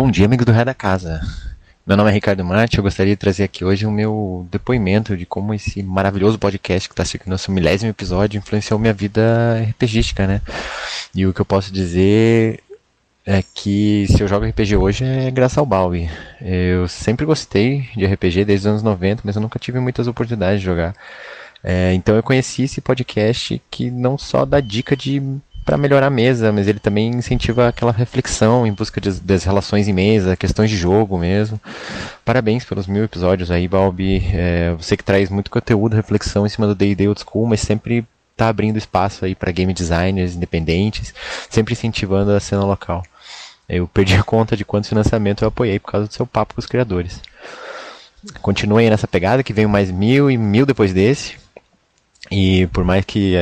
Bom dia, amigos do Ré da Casa. Meu nome é Ricardo Marte, eu gostaria de trazer aqui hoje o meu depoimento de como esse maravilhoso podcast que está chegando no seu milésimo episódio influenciou minha vida RPGística, né? E o que eu posso dizer é que se eu jogo RPG hoje é graças ao Balbi. Eu sempre gostei de RPG desde os anos 90, mas eu nunca tive muitas oportunidades de jogar. É, então eu conheci esse podcast que não só dá dica de para melhorar a mesa, mas ele também incentiva aquela reflexão em busca de, das relações em mesa, questões de jogo mesmo. Parabéns pelos mil episódios aí, Balbi. É, você que traz muito conteúdo, reflexão em cima do D&D Old School, mas sempre está abrindo espaço aí para game designers independentes, sempre incentivando a cena local. Eu perdi a conta de quantos financiamentos eu apoiei por causa do seu papo com os criadores. Continuem nessa pegada que vem mais mil e mil depois desse. E por mais que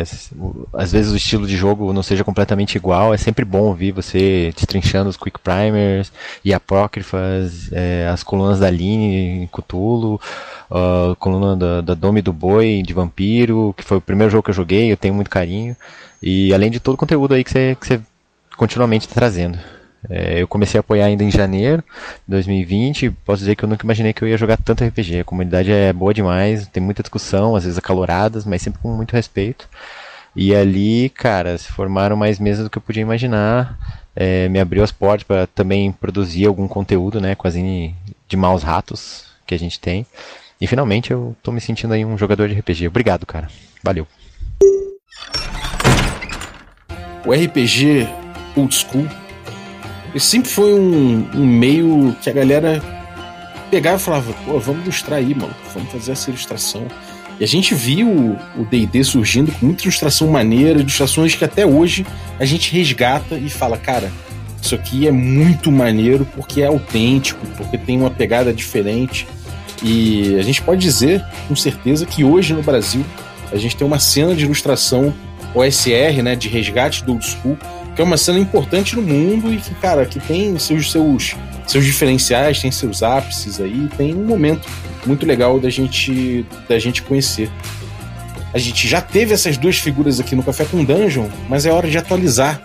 às vezes o estilo de jogo não seja completamente igual, é sempre bom ouvir você destrinchando os Quick Primers e apócrifas, é, as colunas da Line, Cthulhu, a coluna da, da Dome do Boi, de Vampiro, que foi o primeiro jogo que eu joguei, eu tenho muito carinho. E além de todo o conteúdo aí que você, que você continuamente está trazendo. É, eu comecei a apoiar ainda em janeiro de 2020. Posso dizer que eu nunca imaginei que eu ia jogar tanto RPG. A comunidade é boa demais, tem muita discussão, às vezes acaloradas, mas sempre com muito respeito. E ali, cara, se formaram mais mesas do que eu podia imaginar. É, me abriu as portas para também produzir algum conteúdo, né, as de maus ratos que a gente tem. E finalmente eu tô me sentindo aí um jogador de RPG. Obrigado, cara. Valeu. O RPG old school ele sempre foi um, um meio que a galera pegava e falava, pô, vamos ilustrar aí, mano, vamos fazer essa ilustração. E a gente viu o D&D surgindo com muita ilustração maneira, ilustrações que até hoje a gente resgata e fala, cara, isso aqui é muito maneiro porque é autêntico, porque tem uma pegada diferente. E a gente pode dizer com certeza que hoje no Brasil a gente tem uma cena de ilustração OSR, né, de resgate do old school, que é uma cena importante no mundo e que, cara, que tem seus, seus, seus diferenciais, tem seus ápices aí, tem um momento muito legal da gente, da gente conhecer. A gente já teve essas duas figuras aqui no Café com Dungeon, mas é hora de atualizar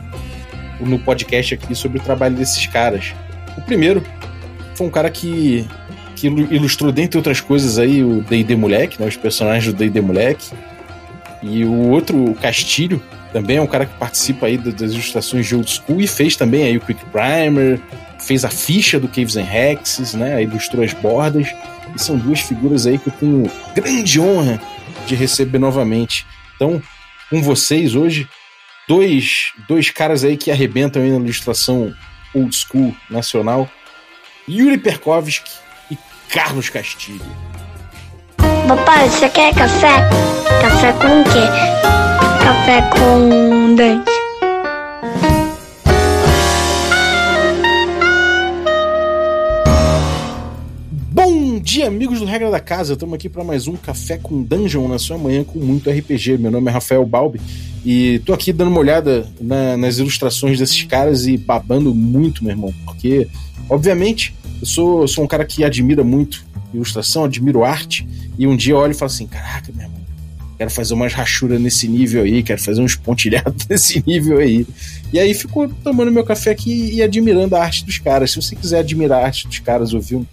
no podcast aqui sobre o trabalho desses caras. O primeiro foi um cara que, que ilustrou, dentre outras coisas, aí o D&D Moleque, né, os personagens do D&D Moleque. E o outro, o Castilho, também é um cara que participa aí das ilustrações de Old School e fez também aí o Quick Primer, fez a ficha do Caves and Hexes, né? Ilustrou as bordas. E são duas figuras aí que eu tenho grande honra de receber novamente. Então, com vocês hoje, dois, dois caras aí que arrebentam aí na ilustração old school nacional, Yuri Perkovski e Carlos Castilho. Papai, você quer café? Café com o quê? Café com dente. Bom dia, amigos do Regra da Casa. Estamos aqui para mais um Café com Dungeon na sua manhã com muito RPG. Meu nome é Rafael Balbi e tô aqui dando uma olhada na, nas ilustrações desses caras e babando muito, meu irmão, porque, obviamente, eu sou, sou um cara que admira muito ilustração, admiro arte, e um dia eu olho e falo assim: caraca, meu irmão quero fazer umas rachuras nesse nível aí, quero fazer uns pontilhados nesse nível aí. E aí ficou tomando meu café aqui e admirando a arte dos caras. Se você quiser admirar a arte dos caras, ouvir um,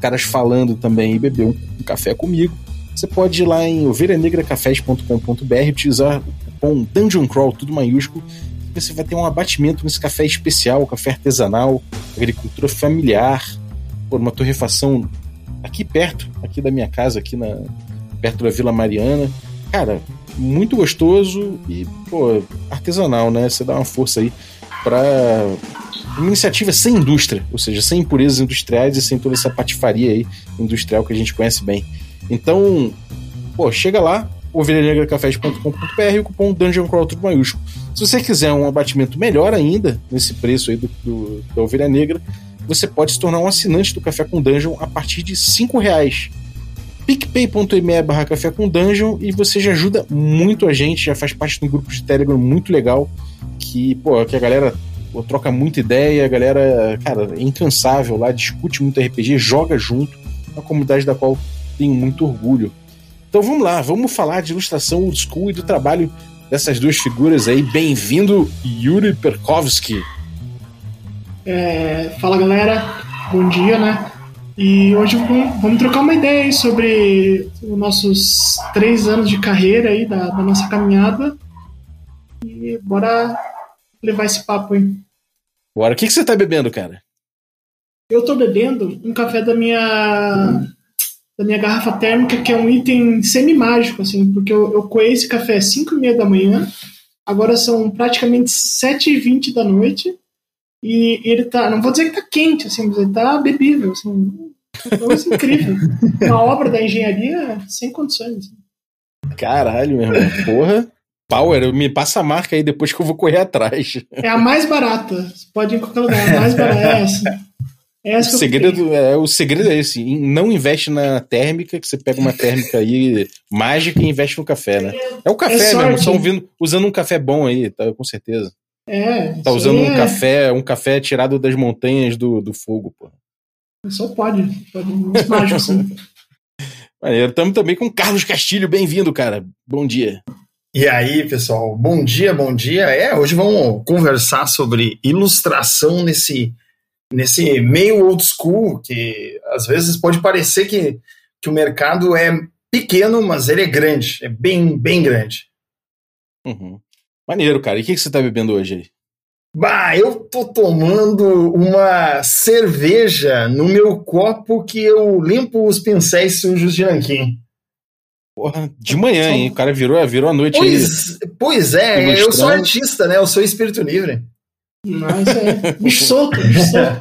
caras falando também e beber um, um café comigo, você pode ir lá em ovelhanegracafés.com.br utilizar o cupom Dungeon Crawl, tudo maiúsculo, você vai ter um abatimento nesse café especial, café artesanal, agricultura familiar, por uma torrefação aqui perto, aqui da minha casa, aqui na perto da Vila Mariana cara, muito gostoso e, pô, artesanal, né? Você dá uma força aí para uma iniciativa sem indústria, ou seja, sem impurezas industriais e sem toda essa patifaria aí industrial que a gente conhece bem. Então, pô, chega lá, ovelhanegracafés.com.br o cupom Dungeon Crawl tudo maiúsculo. Se você quiser um abatimento melhor ainda nesse preço aí do, do, da Ovelha Negra, você pode se tornar um assinante do Café com Dungeon a partir de cinco reais picpay.me barra café com dungeon e você já ajuda muito a gente, já faz parte de um grupo de Telegram muito legal que, pô, que a galera pô, troca muita ideia, a galera, cara, é incansável lá, discute muito RPG, joga junto, uma comunidade da qual tenho muito orgulho. Então vamos lá, vamos falar de ilustração old school e do trabalho dessas duas figuras aí. Bem-vindo, Yuri Perkovski. É, fala galera, bom dia, né? E hoje vamos, vamos trocar uma ideia aí sobre os nossos três anos de carreira aí, da, da nossa caminhada. E bora levar esse papo aí. Bora. O que, que você tá bebendo, cara? Eu tô bebendo um café da minha da minha garrafa térmica, que é um item semi-mágico, assim, porque eu, eu coei esse café às 5 e meia da manhã, agora são praticamente 7 e 20 da noite, e ele tá, não vou dizer que tá quente, assim, mas ele tá bebível, assim, é incrível. Uma obra da engenharia sem condições. Assim. Caralho, meu irmão, porra. Power, me passa a marca aí depois que eu vou correr atrás. É a mais barata. Você pode ir em qualquer lugar. É a mais barata é essa. É essa o, segredo, é, o segredo é esse. Não investe na térmica, que você pega uma térmica aí mágica e investe no café, né? É o café é mesmo. Estão usando um café bom aí, tá, com certeza. É. Tá usando um é... café, um café tirado das montanhas do, do fogo, pô. Só pode. Pode. Uns mágicos, sim. Maneiro. Estamos também com Carlos Castilho. Bem-vindo, cara. Bom dia. E aí, pessoal, bom dia, bom dia. É, hoje vamos conversar sobre ilustração nesse, nesse meio old school, que às vezes pode parecer que, que o mercado é pequeno, mas ele é grande, é bem, bem grande. Uhum. Maneiro, cara. E o que, que você está bebendo hoje aí? Bah, eu tô tomando uma cerveja no meu copo que eu limpo os pincéis sujos de nanquim. Porra, de manhã, hein? O cara virou, virou a noite pois, aí. Pois é, eu sou artista, né? Eu sou espírito livre. Mas é bicho solto, bicho solto.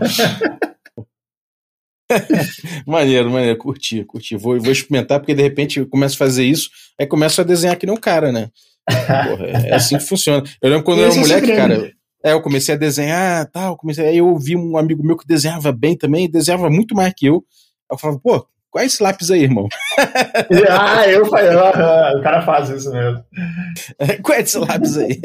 maneiro, maneiro, curti, curti. Vou, vou experimentar, porque de repente eu começo a fazer isso, aí começo a desenhar que nem um cara, né? Porra, é assim que funciona. Eu lembro quando eu era é moleque, cara. É, eu comecei a desenhar tal, comecei, aí eu ouvi um amigo meu que desenhava bem também, desenhava muito mais que eu. Eu falava, pô, qual é esse lápis aí, irmão? ah, eu falei, o cara faz isso mesmo. Qual é esse lápis aí?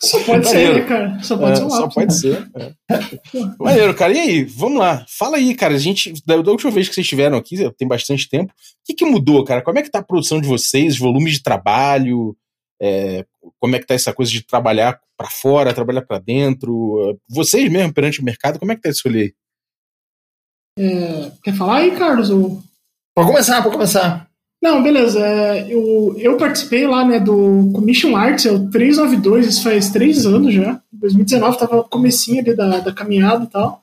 Só pode ser, né, cara? Só pode é, ser um lápis. Só pode né? ser. É. Maneiro, cara. E aí, vamos lá. Fala aí, cara. A gente, da, última vez que vocês estiveram aqui, tem bastante tempo. O que, que mudou, cara? Como é que tá a produção de vocês, volume de trabalho? É, como é que tá essa coisa de trabalhar para fora, trabalhar para dentro? Vocês mesmo perante o mercado, como é que tá isso ali? É, quer falar aí, Carlos? Ou... Pode começar, pode começar. Não, beleza. É, eu, eu participei lá né, do Commission Arts, é o 392, isso faz três anos já. Em 2019 tava no comecinho ali da, da caminhada e tal.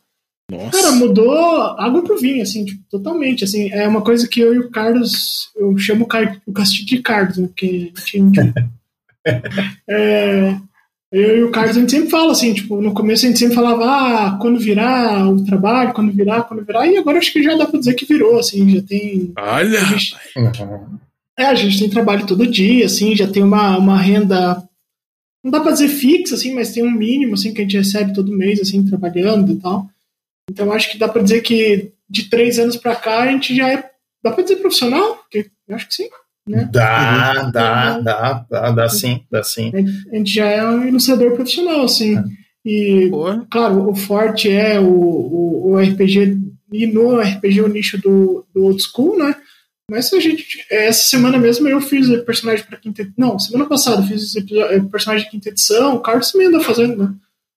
Nossa. Cara, mudou água pro vinho, assim, tipo, totalmente. Assim, é uma coisa que eu e o Carlos, eu chamo o, Castilho de Carlos, né? Porque tinha, é, eu e o Carlos, a gente sempre fala assim, tipo, no começo a gente sempre falava, ah, quando virar o trabalho, quando virar, quando virar, e agora acho que já dá pra dizer que virou, assim, já tem... Olha! A gente, é, a gente tem trabalho todo dia, assim, já tem uma, uma renda, não dá pra dizer fixa, assim, mas tem um mínimo, assim, que a gente recebe todo mês, assim, trabalhando e tal. Então acho que dá pra dizer que de três anos pra cá a gente já é, dá pra dizer profissional? Porque eu acho que sim. Né? Dá, uhum. dá, dá, dá, dá sim, dá sim. A gente já é um ilustrador profissional, assim. É. E, claro, o forte é o, o, o, RPG, e no RPG o nicho do, do old school, né? Mas a gente, essa semana mesmo eu fiz personagem para quinta Não, semana passada eu fiz personagem de quinta edição, o Carlos também anda fazendo, né?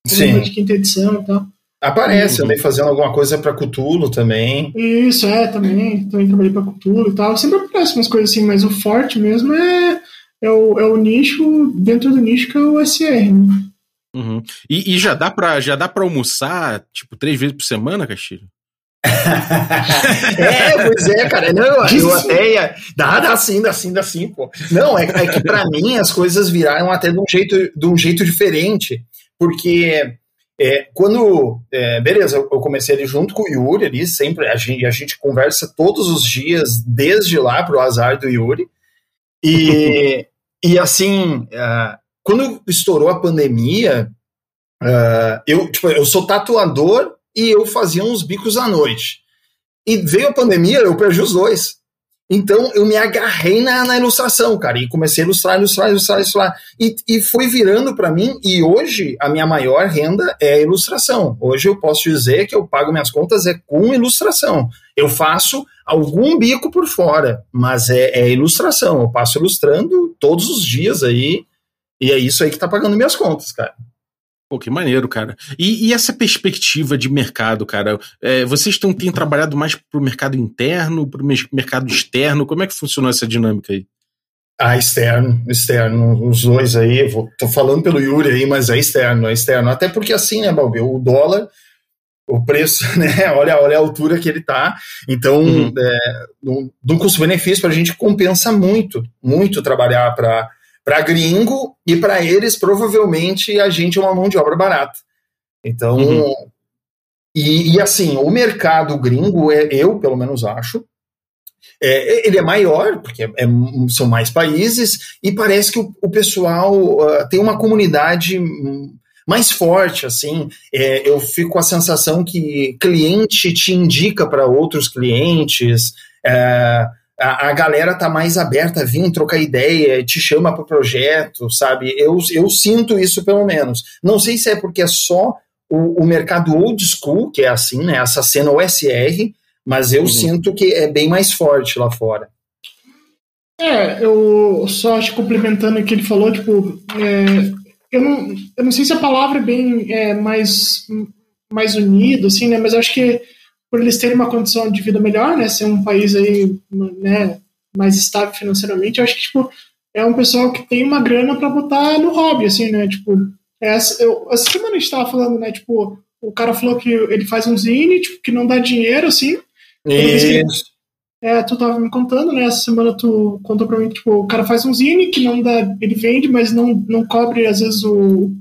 Sim. De quinta edição e tal. Aparece, uhum. andei fazendo alguma coisa para Cutulo também. Isso, é, também. Também trabalhei para Cutulo e tal. Sempre aparece umas coisas assim, mas o forte mesmo é, é, o, é o nicho, dentro do nicho que é o SR. Né? Uhum. E, e, já dá para já dá para almoçar, tipo, três vezes por semana, Castilho? é, pois é, cara. Não, eu, eu até ia. Dá, dá sim, dá sim, dá sim, pô. Não, é, é que para mim as coisas viraram até de um jeito, de um jeito diferente. Porque é, quando, é, beleza, eu comecei ali junto com o Yuri ali, sempre, a gente, a gente conversa todos os dias, desde lá pro azar do Yuri, e, e assim, uh, quando estourou a pandemia, uh, eu, tipo, eu sou tatuador e eu fazia uns bicos à noite. E veio a pandemia, eu perdi os dois. Então eu me agarrei na, na, ilustração, cara, e comecei a ilustrar, ilustrar, ilustrar, ilustrar. E, e foi virando para mim, e hoje a minha maior renda é a ilustração. Hoje eu posso dizer que eu pago minhas contas é com ilustração. Eu faço algum bico por fora, mas é, é ilustração. Eu passo ilustrando todos os dias aí, e é isso aí que tá pagando minhas contas, cara. Pô, que maneiro, cara. E, e essa perspectiva de mercado, cara? É, vocês tão, têm trabalhado mais para o mercado interno, para o mercado externo? Como é que funcionou essa dinâmica aí? Ah, externo, externo, os dois aí, vou, tô falando pelo Yuri aí, mas é externo, é externo. Até porque assim, né, Balbi, o dólar, o preço, né, olha, olha a altura que ele tá. Então, uhum. é, no, no custo-benefício, para a gente compensa muito, muito trabalhar para para gringo e para eles, provavelmente, a gente é uma mão de obra barata. Então, uhum. e, e, assim, o mercado gringo, é, eu pelo menos acho, é, ele é maior, porque é, é são mais países, e parece que o, o pessoal uh, tem uma comunidade mais forte, assim, é, eu fico com a sensação que cliente te indica para outros clientes, é, a, a, galera tá mais aberta a vir trocar ideia, te chama para o projeto, sabe? Eu, eu sinto isso pelo menos. Não sei se é porque é só o, o mercado old school, que é assim, né? Essa cena OSR, mas eu uhum. sinto que é bem mais forte lá fora. É, eu só acho complementando o que ele falou, tipo, é, eu, não, eu não sei se a palavra é bem é, mais, mais unido, assim, né? Mas eu acho que por eles terem uma condição de vida melhor, né, ser um país aí, né, mais estável financeiramente, eu acho que, tipo, é um pessoal que tem uma grana para botar no hobby, assim, né, tipo, essa, eu, essa semana a gente tava falando, né, tipo, o cara falou que ele faz um zine, tipo, que não dá dinheiro, assim. É, tu tava me contando, né, essa semana tu contou pra mim que, tipo, o cara faz um zine que não dá, ele vende, mas não, não cobre, às vezes, o,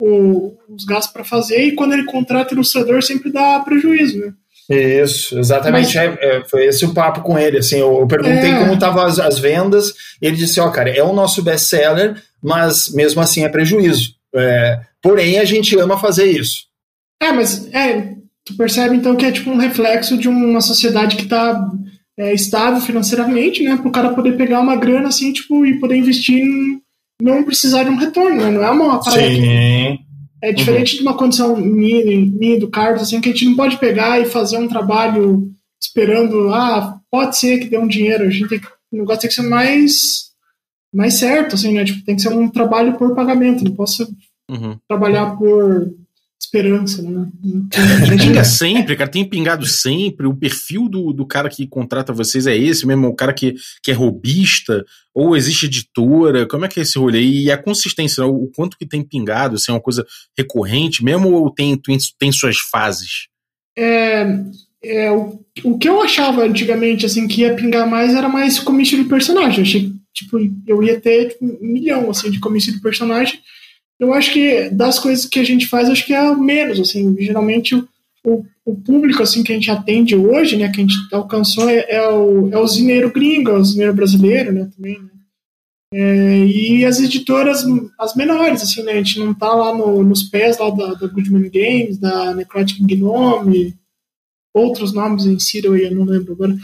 o os gastos para fazer, e quando ele contrata ilustrador sempre dá prejuízo, né. Isso, exatamente. Mas... É, é, foi esse o papo com ele. Assim, eu, eu perguntei é... como estavam as, as, vendas, e ele disse: Ó, oh, cara, é o nosso best-seller, mas mesmo assim é prejuízo. É, porém, a gente ama fazer isso. É, mas é, tu percebe então que é tipo um reflexo de uma sociedade que está é, estável financeiramente, né? Para o cara poder pegar uma grana assim, tipo, e poder investir em não precisar de um retorno, né? Não é uma parada Sim. Que é diferente uhum. de uma condição minha, minha do Carlos, assim, que a gente não pode pegar e fazer um trabalho esperando, ah, pode ser que dê um dinheiro. A gente tem que, o negócio tem que ser mais, mais certo, assim, né? Tipo, tem que ser um trabalho por pagamento, não posso uhum. trabalhar por esperança, né? Pinga sempre, cara, tem pingado sempre. O perfil do, do cara que contrata vocês é esse mesmo, o cara que, que é robista, ou existe editora, como é que é esse rolê? E a consistência, né? o quanto que tem pingado, se é uma coisa recorrente mesmo, ou tem, tem, tem suas fases? É, é, o, o que eu achava antigamente, assim, que ia pingar mais era mais comício de personagem. Eu achei, tipo, eu ia ter tipo, um milhão, assim, de comício de personagem eu acho que das coisas que a gente faz, acho que é menos, assim, geralmente o, o, público, assim, que a gente atende hoje, né, que a gente alcançou é, é o, é o zineiro gringo, é o zineiro brasileiro, né, também, né, é, e as editoras, as menores, assim, né, a gente não tá lá no, nos pés lá da, da Goodman Games, da Necrotic Gnome, outros nomes em Ciro, eu não lembro agora,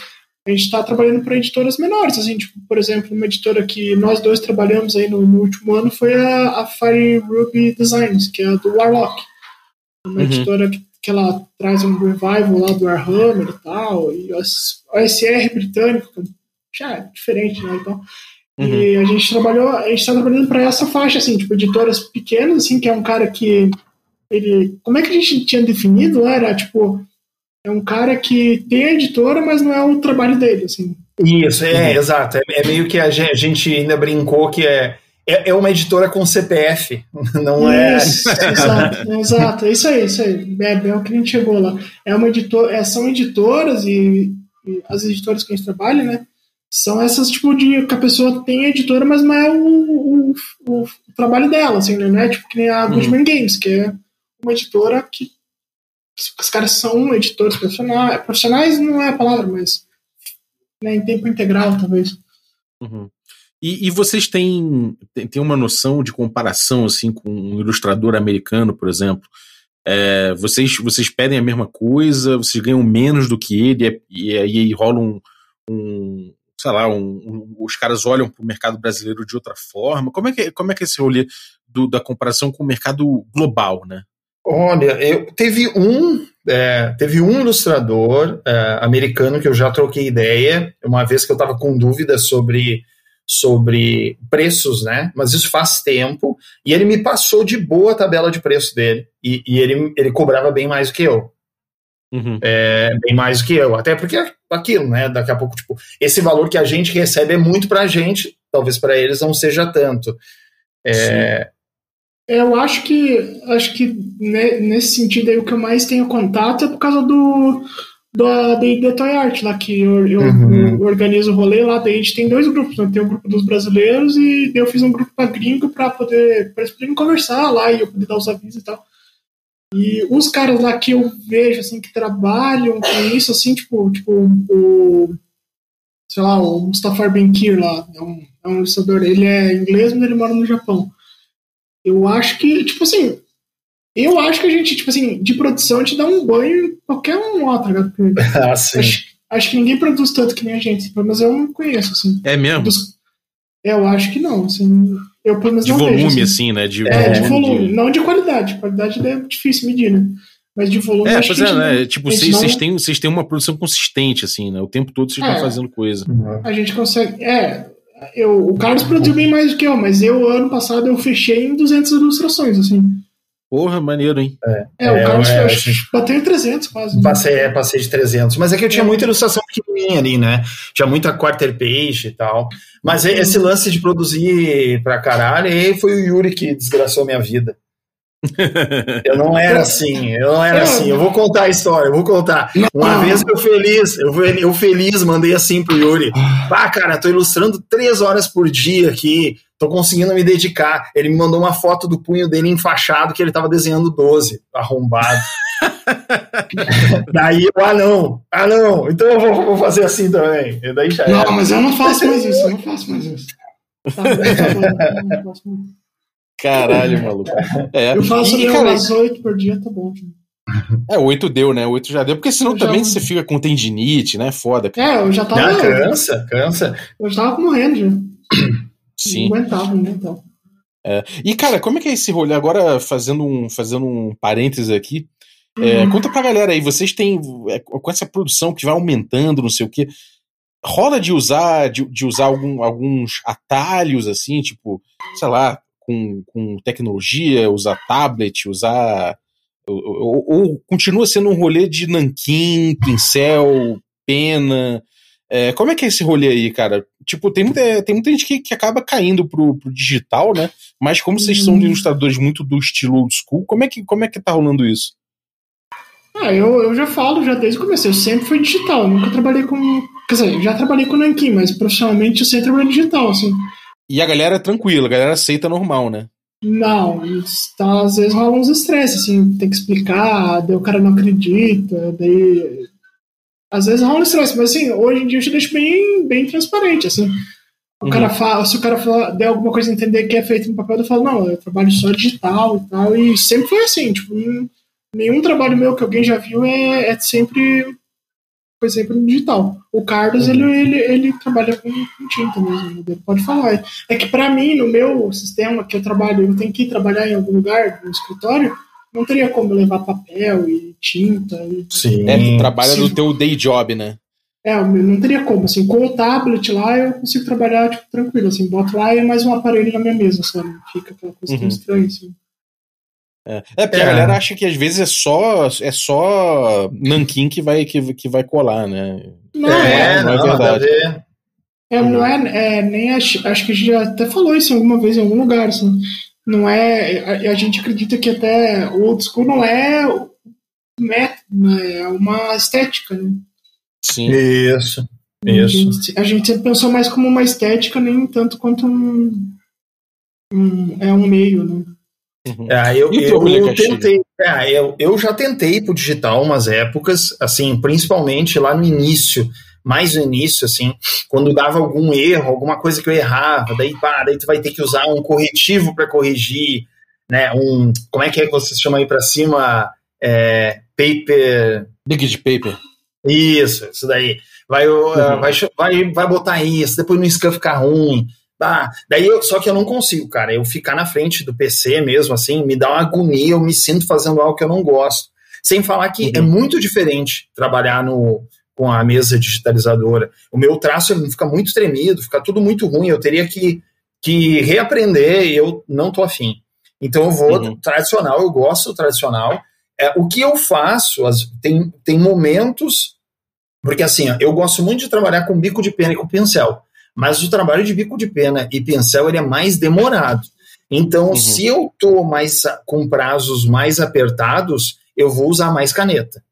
a gente está trabalhando para editoras menores, assim, tipo, por exemplo, uma editora que nós dois trabalhamos aí no, no último ano foi a, a, Fire Ruby Designs, que é a do Warlock. Uma uhum. editora que, que ela traz um revival lá do Warhammer e tal, e o OSR britânico, já é diferente, né, então... Uhum. E a gente trabalhou, a gente está trabalhando para essa faixa, assim, tipo, editoras pequenas, assim, que é um cara que ele, como é que a gente tinha definido? Era, tipo, é um cara que tem a editora, mas não é o trabalho dele, assim. Isso, é, uhum. exato. É, é, meio que a gente ainda brincou que é, é, é uma editora com CPF, não é. Isso, exato, exato. É isso aí, isso aí. É, é o que a gente chegou lá. É uma editora, é, são editoras e, e, as editoras que a gente trabalha, né? São essas tipo de que a pessoa tem a editora, mas não é o, o, o, o trabalho dela, assim, né? Não é tipo que nem a Goodman uhum. Games, que é uma editora que os caras são editores profissionais. Profissionais não é a palavra, mas né, em tempo integral, talvez. Uhum. E, e, vocês têm, têm uma noção de comparação assim com um ilustrador americano, por exemplo? É, vocês, vocês pedem a mesma coisa, vocês ganham menos do que ele, e aí rola um, um sei lá, um, um, os caras olham para o mercado brasileiro de outra forma. Como é que, como é, que é esse rolê do, da comparação com o mercado global, né? Olha, eu teve um é, teve um ilustrador é, americano que eu já troquei ideia uma vez que eu estava com dúvidas sobre sobre preços, né? Mas isso faz tempo. E ele me passou de boa a tabela de preço dele. E, e ele, ele cobrava bem mais do que eu. Uhum. É, bem mais do que eu. Até porque é aquilo, né? Daqui a pouco, tipo, esse valor que a gente recebe é muito pra gente, talvez para eles não seja tanto. É, Eu acho que acho que ne- nesse sentido aí o que eu mais tenho contato é por causa do da da Toy Art lá que eu, eu, Uhum. eu organizo o rolê lá, daí a gente tem dois grupos, né? tem o grupo dos brasileiros e eu fiz um grupo para gringo para poder para eles poderem conversar lá e eu poder dar os avisos e tal. E os caras lá que eu vejo assim que trabalham com isso assim, tipo, tipo o sei lá, o Mustafa Benkir lá, é um, é um ilustrador, ele é inglês, mas ele mora no Japão. Eu acho que, tipo assim, eu acho que a gente, tipo assim, de produção, a gente dá um banho em qualquer um lá, tá ligado? Porque assim, acho, acho que ninguém produz tanto que nem a gente, pelo menos eu não conheço, assim. É mesmo? Dos- eu acho que não, assim. Eu pelo menos De não volume, vejo, assim. assim, né? De É, de volume. volume, não de qualidade. Qualidade é difícil medir, né? Mas de volume, É, pois é, gente né? não- Tipo, vocês, não- têm, vocês têm uma produção consistente, assim, né? O tempo todo vocês estão É. fazendo coisa. a gente consegue. É, eu, o Carlos produziu bem mais do que eu, mas eu, ano passado, eu fechei em 200 ilustrações, assim. Porra, maneiro, hein? É, É, o Carlos é, fechou- bateu em 300 quase. né? Passei, é, passei de 300. Mas é que eu tinha muita ilustração pequenininha ali, né? Tinha muita quarter page e tal. Mas e- esse lance de produzir pra caralho, aí foi o Yuri que desgraçou minha vida. Eu não era assim, eu não era É. assim. Eu vou contar a história, eu vou contar. Uma vez eu feliz, eu, eu feliz, mandei assim pro Yuri. Ah, cara, tô ilustrando três horas por dia aqui, tô conseguindo me dedicar. Ele me mandou uma foto do punho dele enfaixado que ele tava desenhando 12, arrombado. Daí eu, ah não, ah não, então eu vou, vou fazer assim também. E daí já era. Não, mas eu não faço mais isso, eu não faço mais isso. Tá, tá eu não faço mais. Caralho, maluco. É, Eu faço e, cara, umas 8 por dia, tá bom. é, oito deu, né? Oito já deu, porque senão Eu já- também você fica com tendinite, né? Foda. cara. É, eu já tava. Ah, cansa, cansa. Eu já tava morrendo já. Sim. Não aguentava, né? Então. E, cara, como é que é esse rolê? Agora, fazendo um, fazendo um parênteses aqui, é, Uhum. conta pra galera aí, vocês têm, é, com essa produção que vai aumentando, não sei o quê, rola de usar, de, de usar algum- alguns atalhos, assim, tipo, sei lá, com, com tecnologia, usar tablet, usar. Ou, ou- continua sendo um rolê de nanquim, pincel, pena. É, como é que é esse rolê aí, cara? Tipo, tem muita, tem muita gente que, que acaba caindo pro, pro digital, né? Mas como vocês são Hum. ilustradores muito do estilo old school, como é que, como é que tá rolando isso? Ah, eu, eu já falo já desde o começo, eu sempre fui digital, nunca trabalhei com. Quer dizer, já trabalhei com Nankin, mas profissionalmente eu sempre trabalhei digital, assim. E a galera é tranquila, a galera aceita normal, né? Não, tá, às vezes rola uns estresses, assim, tem que explicar, daí o cara não acredita, daí. Às vezes rola estresse, mas assim, hoje em dia eu já deixo bem, bem transparente, assim. O Uhum. cara fala, se o cara fala, der alguma coisa a entender que é feito no papel, eu falo, não, eu trabalho só digital e tal, e sempre foi assim, tipo, nenhum, nenhum trabalho meu que alguém já viu é, é sempre foi sempre no digital. O Carlos, ele, ele, ele trabalha com, com tinta mesmo, ele pode falar. É que para mim, no meu sistema que eu trabalho, eu tenho que ir trabalhar em algum lugar, no escritório, não teria como eu levar papel e tinta. E, Sim. É, tu trabalha sim. no teu day job, né? é, eu não teria como. Assim, com o tablet lá, eu consigo trabalhar tipo, tranquilo. Assim, boto lá e é mais um aparelho na minha mesa, sabe? Fica aquela coisa tão Uhum. estranha, assim. É, é porque É. a galera acha que às vezes é só é só nanquim que vai, que, que vai colar, né? Não, É, é, não é não, a verdade. ver. É, não é, é nem acho, acho que a gente já até falou isso alguma vez em algum lugar, assim. Não é. A, a gente acredita que até o old school não é método, né, é uma estética, né? Sim. Isso. A Isso. gente, a gente sempre pensou mais como uma estética, nem tanto quanto um. um é um meio, né? Uhum. É, eu, eu, Castilho? tentei. é, eu, eu já tentei pro digital umas épocas, assim, principalmente lá no início, mais no início, assim, quando dava algum erro, alguma coisa que eu errava, daí, pá, daí tu vai ter que usar um corretivo para corrigir, né? Um. Como é que é que vocês chamam aí pra cima? É, paper. Big paper. Isso, isso daí. Vai, uh, Uhum. vai, vai, vai botar isso, depois no scan ficar ruim. Daí eu, só que eu não consigo, cara. Eu ficar na frente do PC mesmo, assim, me dá uma agonia, eu me sinto fazendo algo que eu não gosto. Sem falar que Uhum. é muito diferente trabalhar no, com a mesa digitalizadora. O meu traço fica muito tremido, fica tudo muito ruim. Eu teria que, que reaprender e eu não tô afim. Então eu vou uhum. tradicional, eu gosto do tradicional. É, o que eu faço, as, tem, tem momentos. Porque assim, ó, eu gosto muito de trabalhar com bico de pena e com pincel. Mas o trabalho de bico de pena e pincel ele é mais demorado. Então, uhum. se eu estou mais com prazos mais apertados, eu vou usar mais caneta.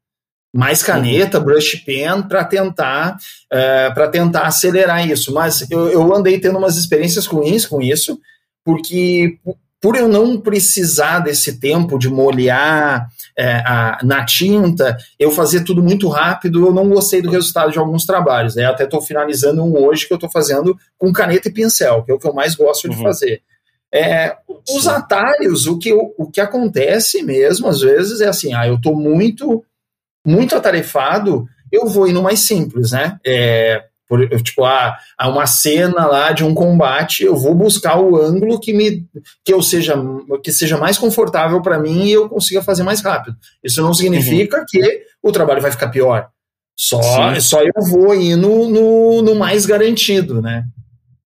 Mais caneta, uhum. brush pen, para tentar, uh, eh, para tentar acelerar isso. Mas eu, eu andei tendo umas experiências ruins com isso, porque por eu não precisar desse tempo de molhar é, a, na tinta, eu fazer tudo muito rápido, eu não gostei do resultado de alguns trabalhos. Né? Até estou finalizando um hoje que eu estou fazendo com caneta e pincel, que é o que eu mais gosto de uhum. fazer. É, os atalhos, o que, o que acontece mesmo, às vezes, é assim, ah, eu estou muito, muito atarefado, eu vou indo mais simples, né? É, por, tipo, ah, há uma cena lá de um combate, eu vou buscar o ângulo que me que eu seja que seja mais confortável para mim e eu consiga fazer mais rápido. Isso não significa uhum. que o trabalho vai ficar pior. Só, só eu vou ir no, no, no, mais garantido, né?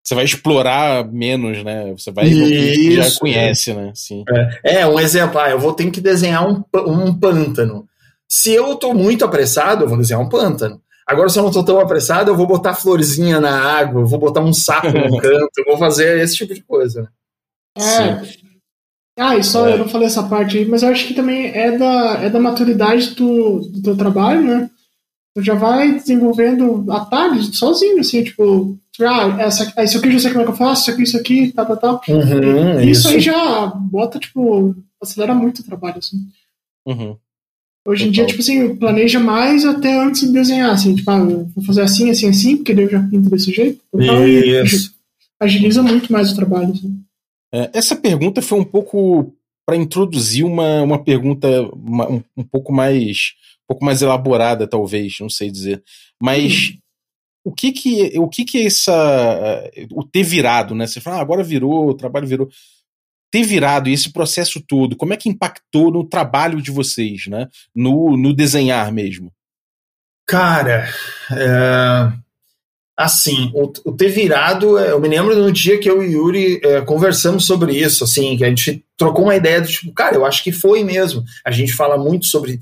Você vai explorar menos, né? Você vai Isso, já conhece, né? Sim. É, é, um exemplo, ah, eu vou ter que desenhar um, um pântano. Se eu estou muito apressado, eu vou desenhar um pântano. Agora, se eu não estou tão apressado, eu vou botar florzinha na água, vou botar um sapo no canto, eu vou fazer esse tipo de coisa. Né? É. Sim. Ah, e só é. eu não falei essa parte aí, mas eu acho que também é da, é da maturidade do, do teu trabalho, né? Tu já vai desenvolvendo atalhos sozinho, assim, tipo, ah, essa, isso aqui eu já sei como é que eu faço, isso aqui, isso aqui, tal, tal, tal. Uhum, isso, isso aí já bota, tipo, acelera muito o trabalho, assim. Uhum. Hoje em dia, tipo assim, planeja mais até antes de desenhar, assim, tipo, ah, vou fazer assim, assim, assim, porque eu já pinto desse jeito. Então, Isso. Agiliza muito mais o trabalho. Assim. É, essa pergunta foi um pouco para introduzir uma, uma pergunta uma, um, um, pouco mais um pouco mais elaborada, talvez, não sei dizer. Mas hum. o que que o que que essa o ter virado, né? Você fala, ah, agora virou, o trabalho virou ter virado esse processo todo, como é que impactou no trabalho de vocês, né? No, no desenhar mesmo? Cara, é... assim, o, o, ter virado, é, eu me lembro no dia que eu e o Yuri é, conversamos sobre isso, assim, que a gente trocou uma ideia do tipo, cara, eu acho que foi mesmo. A gente fala muito sobre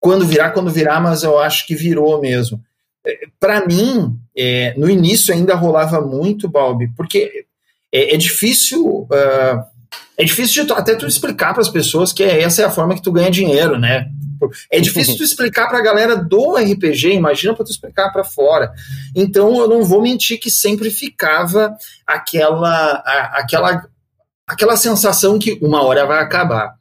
quando virar, quando virar, mas eu acho que virou mesmo. É, Para mim, é, no início ainda rolava muito, Balbi, porque é, é difícil. Uh, é difícil de, até tu explicar para as pessoas que essa é a forma que tu ganha dinheiro, né? É difícil tu explicar para a galera do RPG, imagina para tu explicar para fora. Então eu não vou mentir que sempre ficava aquela a, aquela aquela sensação que uma hora vai acabar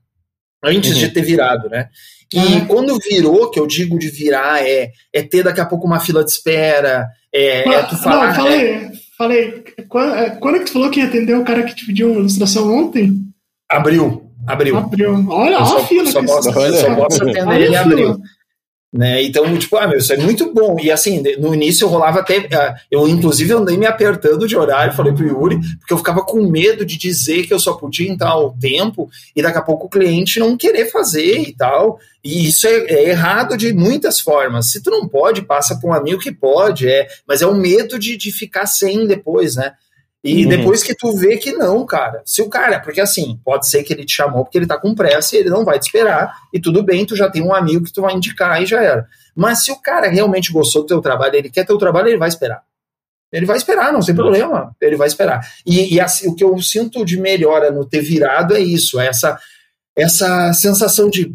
antes uhum. de ter virado, né? E uhum. quando virou, que eu digo de virar, é, é ter daqui a pouco uma fila de espera, é, é tu falar. Não, falei, é, falei. Quando, é, quando é que tu falou que ia atender o cara que te pediu uma ilustração ontem? Abril. Abril. Abril. Olha, olha a fila. Só, posso, só posso atender ele em abril. Né? Então, tipo, ah, meu, isso é muito bom. E assim, no início eu rolava até. Ah, eu, inclusive, andei me apertando de horário, falei pro Yuri, porque eu ficava com medo de dizer que eu só podia em tal tempo e daqui a pouco o cliente não querer fazer e tal. E isso é, é errado de muitas formas. Se tu não pode, passa para um amigo que pode, é, mas é o medo de, de ficar sem depois, né? E uhum. depois que tu vê que não, cara. Se o cara, porque assim, pode ser que ele te chamou porque ele tá com pressa e ele não vai te esperar, e tudo bem, tu já tem um amigo que tu vai indicar e já era. Mas se o cara realmente gostou do teu trabalho, ele quer teu trabalho, ele vai esperar. Ele vai esperar, não tem problema. Ele vai esperar. E, e assim, o que eu sinto de melhora no ter virado é isso, é essa, essa sensação de,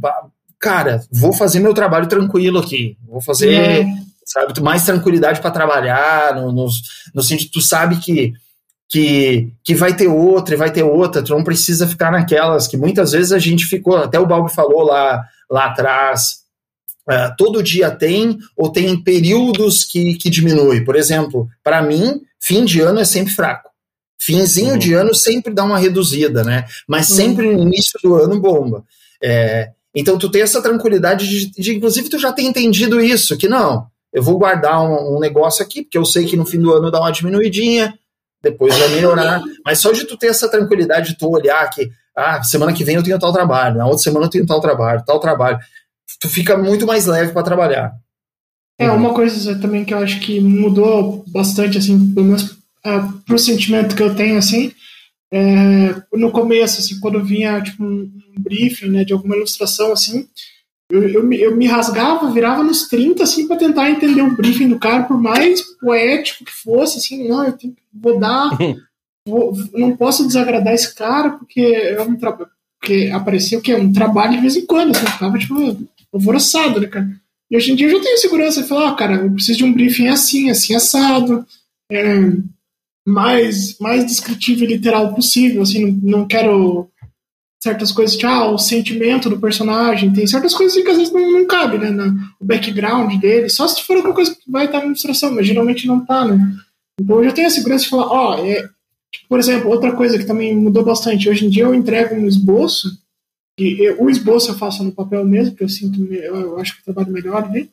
cara, vou fazer meu trabalho tranquilo aqui. Vou fazer, uhum. sabe, mais tranquilidade para trabalhar, no, no, no sentido, tu sabe que que, que vai ter outra e vai ter outra, tu não precisa ficar naquelas que muitas vezes a gente ficou, até o Balbi falou lá, lá atrás, uh, todo dia tem, ou tem períodos que, que diminui. Por exemplo, para mim, fim de ano é sempre fraco. Finzinho uhum. de ano sempre dá uma reduzida, né? Mas uhum. sempre no início do ano bomba. É, então tu tem essa tranquilidade de, de, inclusive, tu já tem entendido isso, que não, eu vou guardar um, um negócio aqui, porque eu sei que no fim do ano dá uma diminuidinha, depois vai melhorar. Mas só de tu ter essa tranquilidade de tu olhar que, ah, semana que vem eu tenho tal trabalho, na outra semana eu tenho tal trabalho, tal trabalho, tu fica muito mais leve para trabalhar. É, uma coisa também que eu acho que mudou bastante, assim, pelo menos uh, pro sentimento que eu tenho, assim, é, no começo, assim, quando vinha, tipo, um, um briefing, né, de alguma ilustração, assim, eu, eu, eu, me rasgava, virava nos 30, assim, para tentar entender o briefing do cara, por mais poético que fosse, assim, não, eu tenho, vou dar, vou, não posso desagradar esse cara, porque é um trabalho, porque apareceu que é um trabalho de vez em quando, assim, eu ficava, tipo, alvoroçado, né, cara. E hoje em dia eu já tenho segurança, eu falo, ah, cara, eu preciso de um briefing assim, assim, assado, é, mais, mais descritivo e literal possível, assim, não, não quero certas coisas, tipo, ah, o sentimento do personagem, tem certas coisas que às vezes não, não cabe, né, no, o background dele, só se for alguma coisa que vai estar na ilustração, mas geralmente não tá, né. Então eu já tenho a segurança de falar, ó, oh, é, tipo, por exemplo, outra coisa que também mudou bastante, hoje em dia eu entrego um esboço, e eu, o esboço eu faço no papel mesmo, que eu sinto, eu, eu acho que eu trabalho melhor ali,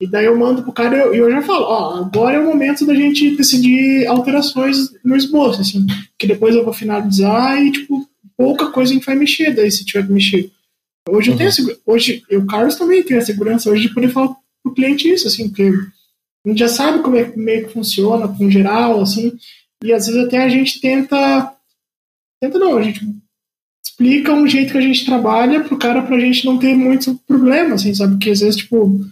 e daí eu mando pro cara e eu, eu, já falo, ó, agora é o momento da gente decidir alterações no esboço, assim, que depois eu vou finalizar e, tipo, pouca coisa a gente vai mexer daí se tiver que mexer. Hoje uhum. eu tenho a hoje eu, Carlos também tem a segurança hoje de poder falar pro cliente isso, assim, porque a gente já sabe como é que meio que funciona, com geral, assim, e às vezes até a gente tenta, tenta não, a gente explica um jeito que a gente trabalha pro cara pra gente não ter muito problema, assim, sabe, porque às vezes, tipo,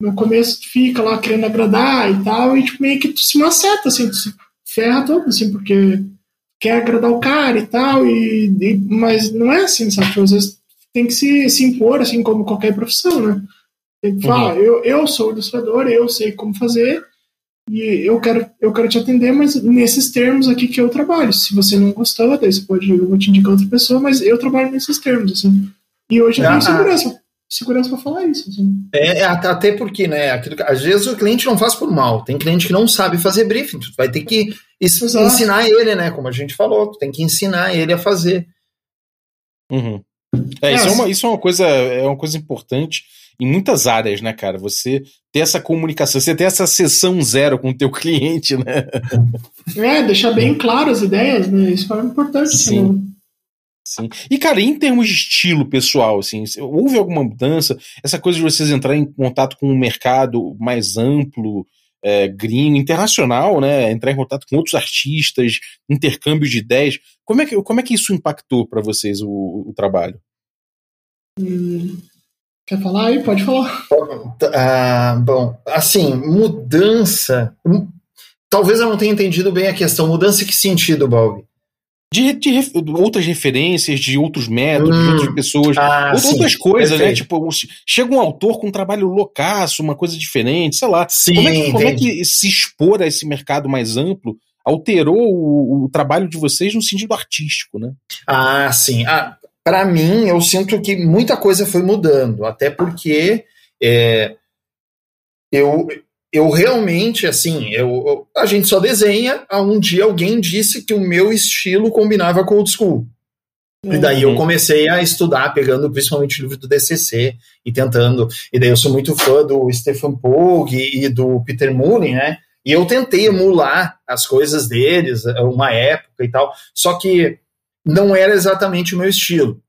no começo tu fica lá querendo agradar e tal, e tipo, meio que tu se maceta, assim, tu se ferra todo, assim, porque quer agradar o cara e tal, e, e mas não é assim, sabe? Tipo, às vezes tem que se, se impor, assim como qualquer profissão, né? Tem que falar, uhum. eu, eu sou ilustrador, eu sei como fazer, e eu quero, eu quero te atender, mas nesses termos aqui que eu trabalho. Se você não gostou, daí você pode, eu vou te indicar outra pessoa, mas eu trabalho nesses termos, assim. E hoje eu tenho ah, segurança segurança para falar isso. Assim. É, até porque, né, aquilo, às vezes o cliente não faz por mal. Tem cliente que não sabe fazer briefing. Tu vai ter que Exato. ensinar ele, né? Como a gente falou, tu tem que ensinar ele a fazer. Uhum. É, isso, é uma, isso é uma coisa, é uma coisa importante em muitas áreas, né, cara? Você ter essa comunicação, você ter essa sessão zero com o teu cliente, né? É, deixar bem claro as ideias, né? Isso é importante. Sim. Né? Sim. E, cara, em termos de estilo pessoal, assim, houve alguma mudança? Essa coisa de vocês entrarem em contato com um mercado mais amplo, é, gringo, internacional, né? Entrar em contato com outros artistas, intercâmbio de ideias. Como é que, como é que isso impactou para vocês o, o trabalho? Hum, quer falar aí? Pode falar. Uh, bom, assim, mudança. Hum, talvez eu não tenha entendido bem a questão. Mudança em que sentido, Balbi? De, de, outras referências, de outros métodos, hum, de outras pessoas, ah, outras sim, coisas, né? perfeito. né? Tipo, chega um autor com um trabalho loucaço, uma coisa diferente, sei lá. Sim, como, é que, como é que se expor a esse mercado mais amplo alterou o, o, trabalho de vocês no sentido artístico, né? Ah, sim. Ah, para mim, eu sinto que muita coisa foi mudando, até porque é, eu, eu realmente, assim, eu, a gente só desenha. A um dia alguém disse que o meu estilo combinava com o old school. E daí eu uhum. comecei a estudar, pegando principalmente o livro do DCC e tentando. E daí eu sou muito fã do Stephen Pogue e do Peter Mooney, né? E eu tentei emular as coisas deles, uma época e tal. Só que não era exatamente o meu estilo.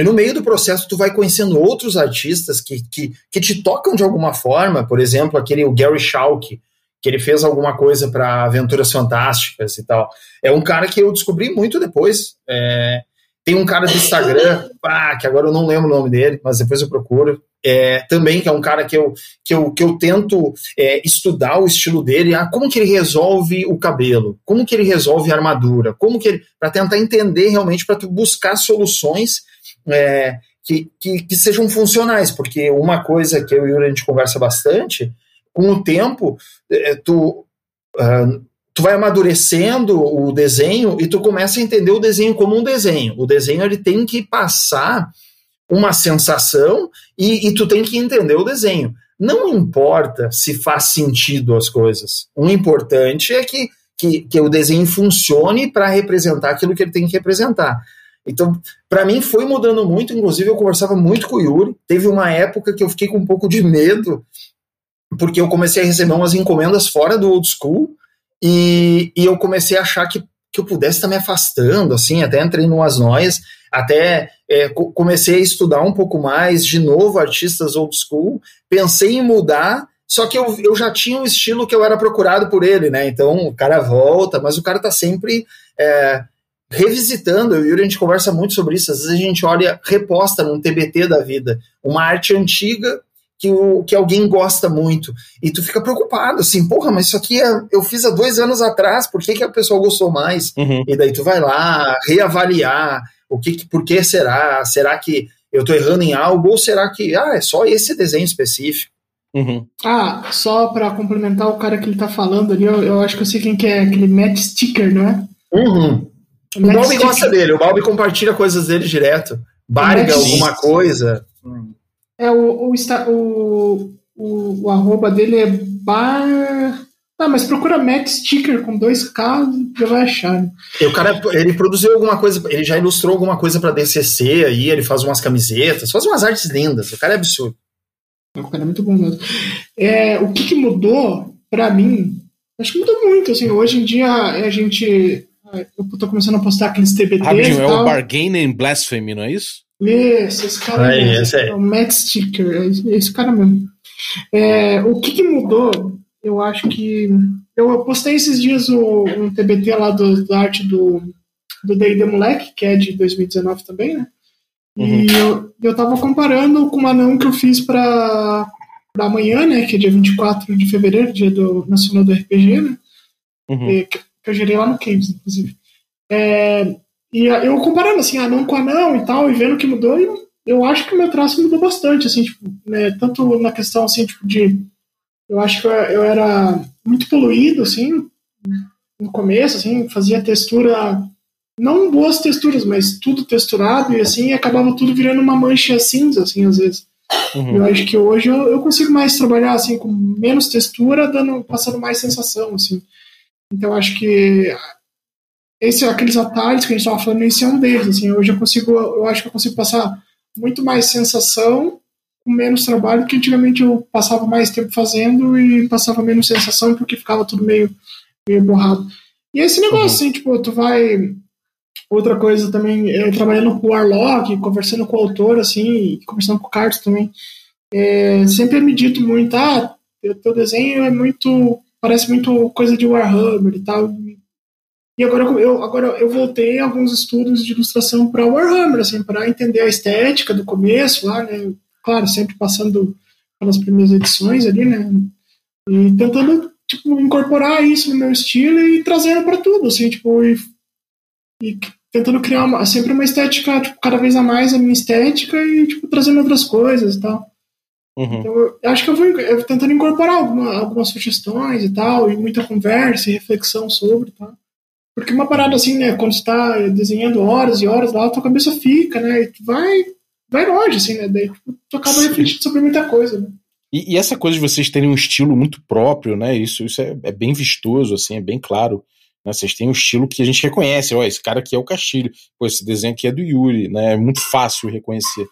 E no meio do processo, tu vai conhecendo outros artistas que, que, que te tocam de alguma forma, por exemplo, aquele o Gary Schalk, que ele fez alguma coisa para Aventuras Fantásticas e tal. É um cara que eu descobri muito depois. É, tem um cara do Instagram, ah, que agora eu não lembro o nome dele, mas depois eu procuro. É, também, que é um cara que eu, que eu, que eu tento é, estudar o estilo dele, ah, como que ele resolve o cabelo, como que ele resolve a armadura, como que ele. para tentar entender realmente, para tu buscar soluções é, que, que, que, sejam funcionais, porque uma coisa que eu e o Yuri a gente conversa bastante, com o tempo, é, tu, uh, tu vai amadurecendo o desenho e tu começa a entender o desenho como um desenho. O desenho ele tem que passar uma sensação e, e tu tem que entender o desenho. Não importa se faz sentido as coisas. O importante é que, que, que o desenho funcione para representar aquilo que ele tem que representar. Então, para mim foi mudando muito, inclusive eu conversava muito com o Yuri. Teve uma época que eu fiquei com um pouco de medo, porque eu comecei a receber umas encomendas fora do old school e, e eu comecei a achar que, que eu pudesse estar me afastando, assim, até entrei numas noias, até é, comecei a estudar um pouco mais, de novo, artistas old school, pensei em mudar Só que eu, eu já tinha um estilo que eu era procurado por ele, né? Então o cara volta, mas o cara tá sempre é, revisitando. Eu e o Yuri, a gente conversa muito sobre isso. Às vezes a gente olha, reposta num TBT da vida, uma arte antiga que, o, que alguém gosta muito. E tu fica preocupado, assim, porra, mas isso aqui é, eu fiz há dois anos atrás, por que, que a pessoa gostou mais? Uhum. E daí tu vai lá reavaliar o que, por que será? Será que eu tô errando em algo? Ou será que, ah, é só esse desenho específico? Uhum. Ah, só pra complementar o cara que ele tá falando ali, eu, eu acho que eu sei quem que é, aquele Matt Sticker, não é? Uhum. O Balbi gosta dele, o Balbi compartilha coisas dele direto. Barga alguma coisa. É, o, o, o, o, o arroba dele é bar... Ah, mas procura Matt Sticker com dois K, já vai achar. E o cara, ele produziu alguma coisa, ele já ilustrou alguma coisa pra DCC aí, ele faz umas camisetas, faz umas artes lindas, o cara é absurdo. O cara é muito bom mesmo. É, o que, que mudou pra mim? Acho que mudou muito. Assim, hoje em dia a gente. Eu tô começando a postar aqueles TBTs Rapidinho, é o Bargain and Blasphemy, não é isso? Esse, esse cara Aí, mesmo. esse aí. É o Matt Sticker, é esse, esse cara mesmo. É, o que, que mudou? Eu acho que. Eu postei esses dias o, um TBT lá do, da arte do do D&D Moleque, que é de 2019 também, né? E eu, eu tava comparando com uma não que eu fiz pra, pra amanhã, né? Que é dia 24 de fevereiro, dia do Nacional do RPG, né? Uhum. E que, que eu gerei lá no Caves, inclusive. É, e eu comparando, assim, anão com anão e tal, e vendo o que mudou, eu, eu acho que o meu traço mudou bastante, assim, tipo, né, tanto na questão, assim, tipo, de... Eu acho que eu, eu era muito poluído, assim, no começo, assim, fazia textura... Não boas texturas, mas tudo texturado, e assim, acabava tudo virando uma mancha cinza, assim, às vezes. Uhum. Eu acho que hoje eu, eu consigo mais trabalhar assim com menos textura, dando, passando mais sensação, assim. Então acho que esse, aqueles atalhos que a gente estava falando, esse é um deles. Assim, hoje eu consigo, eu acho que eu consigo passar muito mais sensação com menos trabalho, que antigamente eu passava mais tempo fazendo e passava menos sensação porque ficava tudo meio, meio borrado. E esse negócio, assim, tipo, tu vai. Outra coisa também, é, trabalhando com o Warlock, conversando com o autor, assim, e conversando com o Carlos também, é, sempre é me dito muito, ah, teu desenho é muito, parece muito coisa de Warhammer e tal. E agora eu, agora eu voltei a alguns estudos de ilustração para Warhammer, assim, para entender a estética do começo lá, né? Claro, sempre passando pelas primeiras edições ali, né? E tentando, tipo, incorporar isso no meu estilo e trazendo para tudo, assim, tipo, e, e tentando criar uma, sempre uma estética, tipo, cada vez a mais a minha estética e, tipo, trazendo outras coisas e tal. Uhum. Então, eu acho que eu vou eu tentando incorporar alguma, algumas sugestões e tal, e muita conversa e reflexão sobre tal. Porque uma parada assim, né, quando você tá desenhando horas e horas lá, tua cabeça fica, né, e tu vai, vai longe, assim, né, daí tipo, tu acaba Sim. refletindo sobre muita coisa, né. E, e essa coisa de vocês terem um estilo muito próprio, né? Isso, isso é, é bem vistoso, assim, é bem claro. Né? Vocês têm um estilo que a gente reconhece. Ó, esse cara aqui é o Castilho. Pô, esse desenho aqui é do Yuri, né? É muito fácil reconhecer.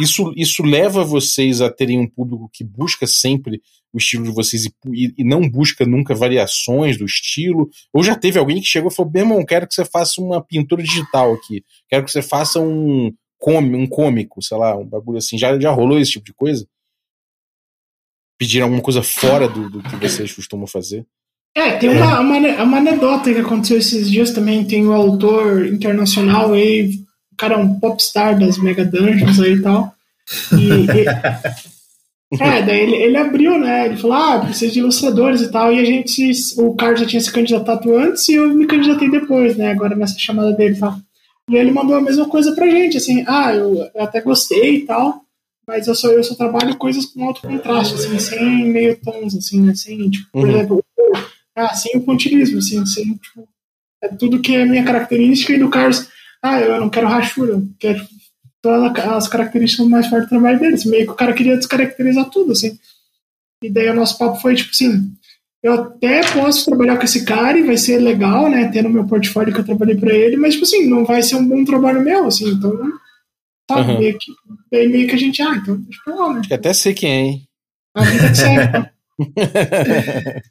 Isso, isso leva vocês a terem um público que busca sempre o estilo de vocês e, e- não busca nunca variações do estilo? Ou já teve alguém que chegou e falou: meu irmão, quero que você faça uma pintura digital aqui. Quero que você faça um, um cômico, sei lá, um bagulho assim. Já, já rolou esse tipo de coisa? Pediram alguma coisa fora do, do que vocês costumam fazer? É, tem uma, uma, ane- uma anedota que aconteceu esses dias também, tem um autor internacional aí, o cara é um popstar das Mega Dungeons aí e tal, e, e- é, daí ele, ele abriu, né, ele falou, ah, precisa de ilustradores e tal, e a gente, o Carlos já tinha se candidatado antes e eu me candidatei depois, né, agora nessa chamada dele e tal. E ele mandou a mesma coisa pra gente, assim, ah, eu, eu até gostei e tal, mas eu só, eu só trabalho coisas com alto contraste, assim, sem meio tons, assim, né, sem, tipo, por Uhum. exemplo, ah, sem o pontilismo, assim, sem, tipo, é tudo que é minha característica e do Carlos, ah, eu não quero rachura, eu quero todas as características mais fortes do trabalho deles, meio que o cara queria descaracterizar tudo, assim. E daí o nosso papo foi, tipo assim, eu até posso trabalhar com esse cara e vai ser legal, né, ter no meu portfólio que eu trabalhei pra ele, mas, tipo assim, não vai ser um bom trabalho meu, assim, então, sabe, Uhum. meio que, daí meio que a gente, ah, então, deixa pra lá, né, Acho que até sei quem é, hein? a vida que né?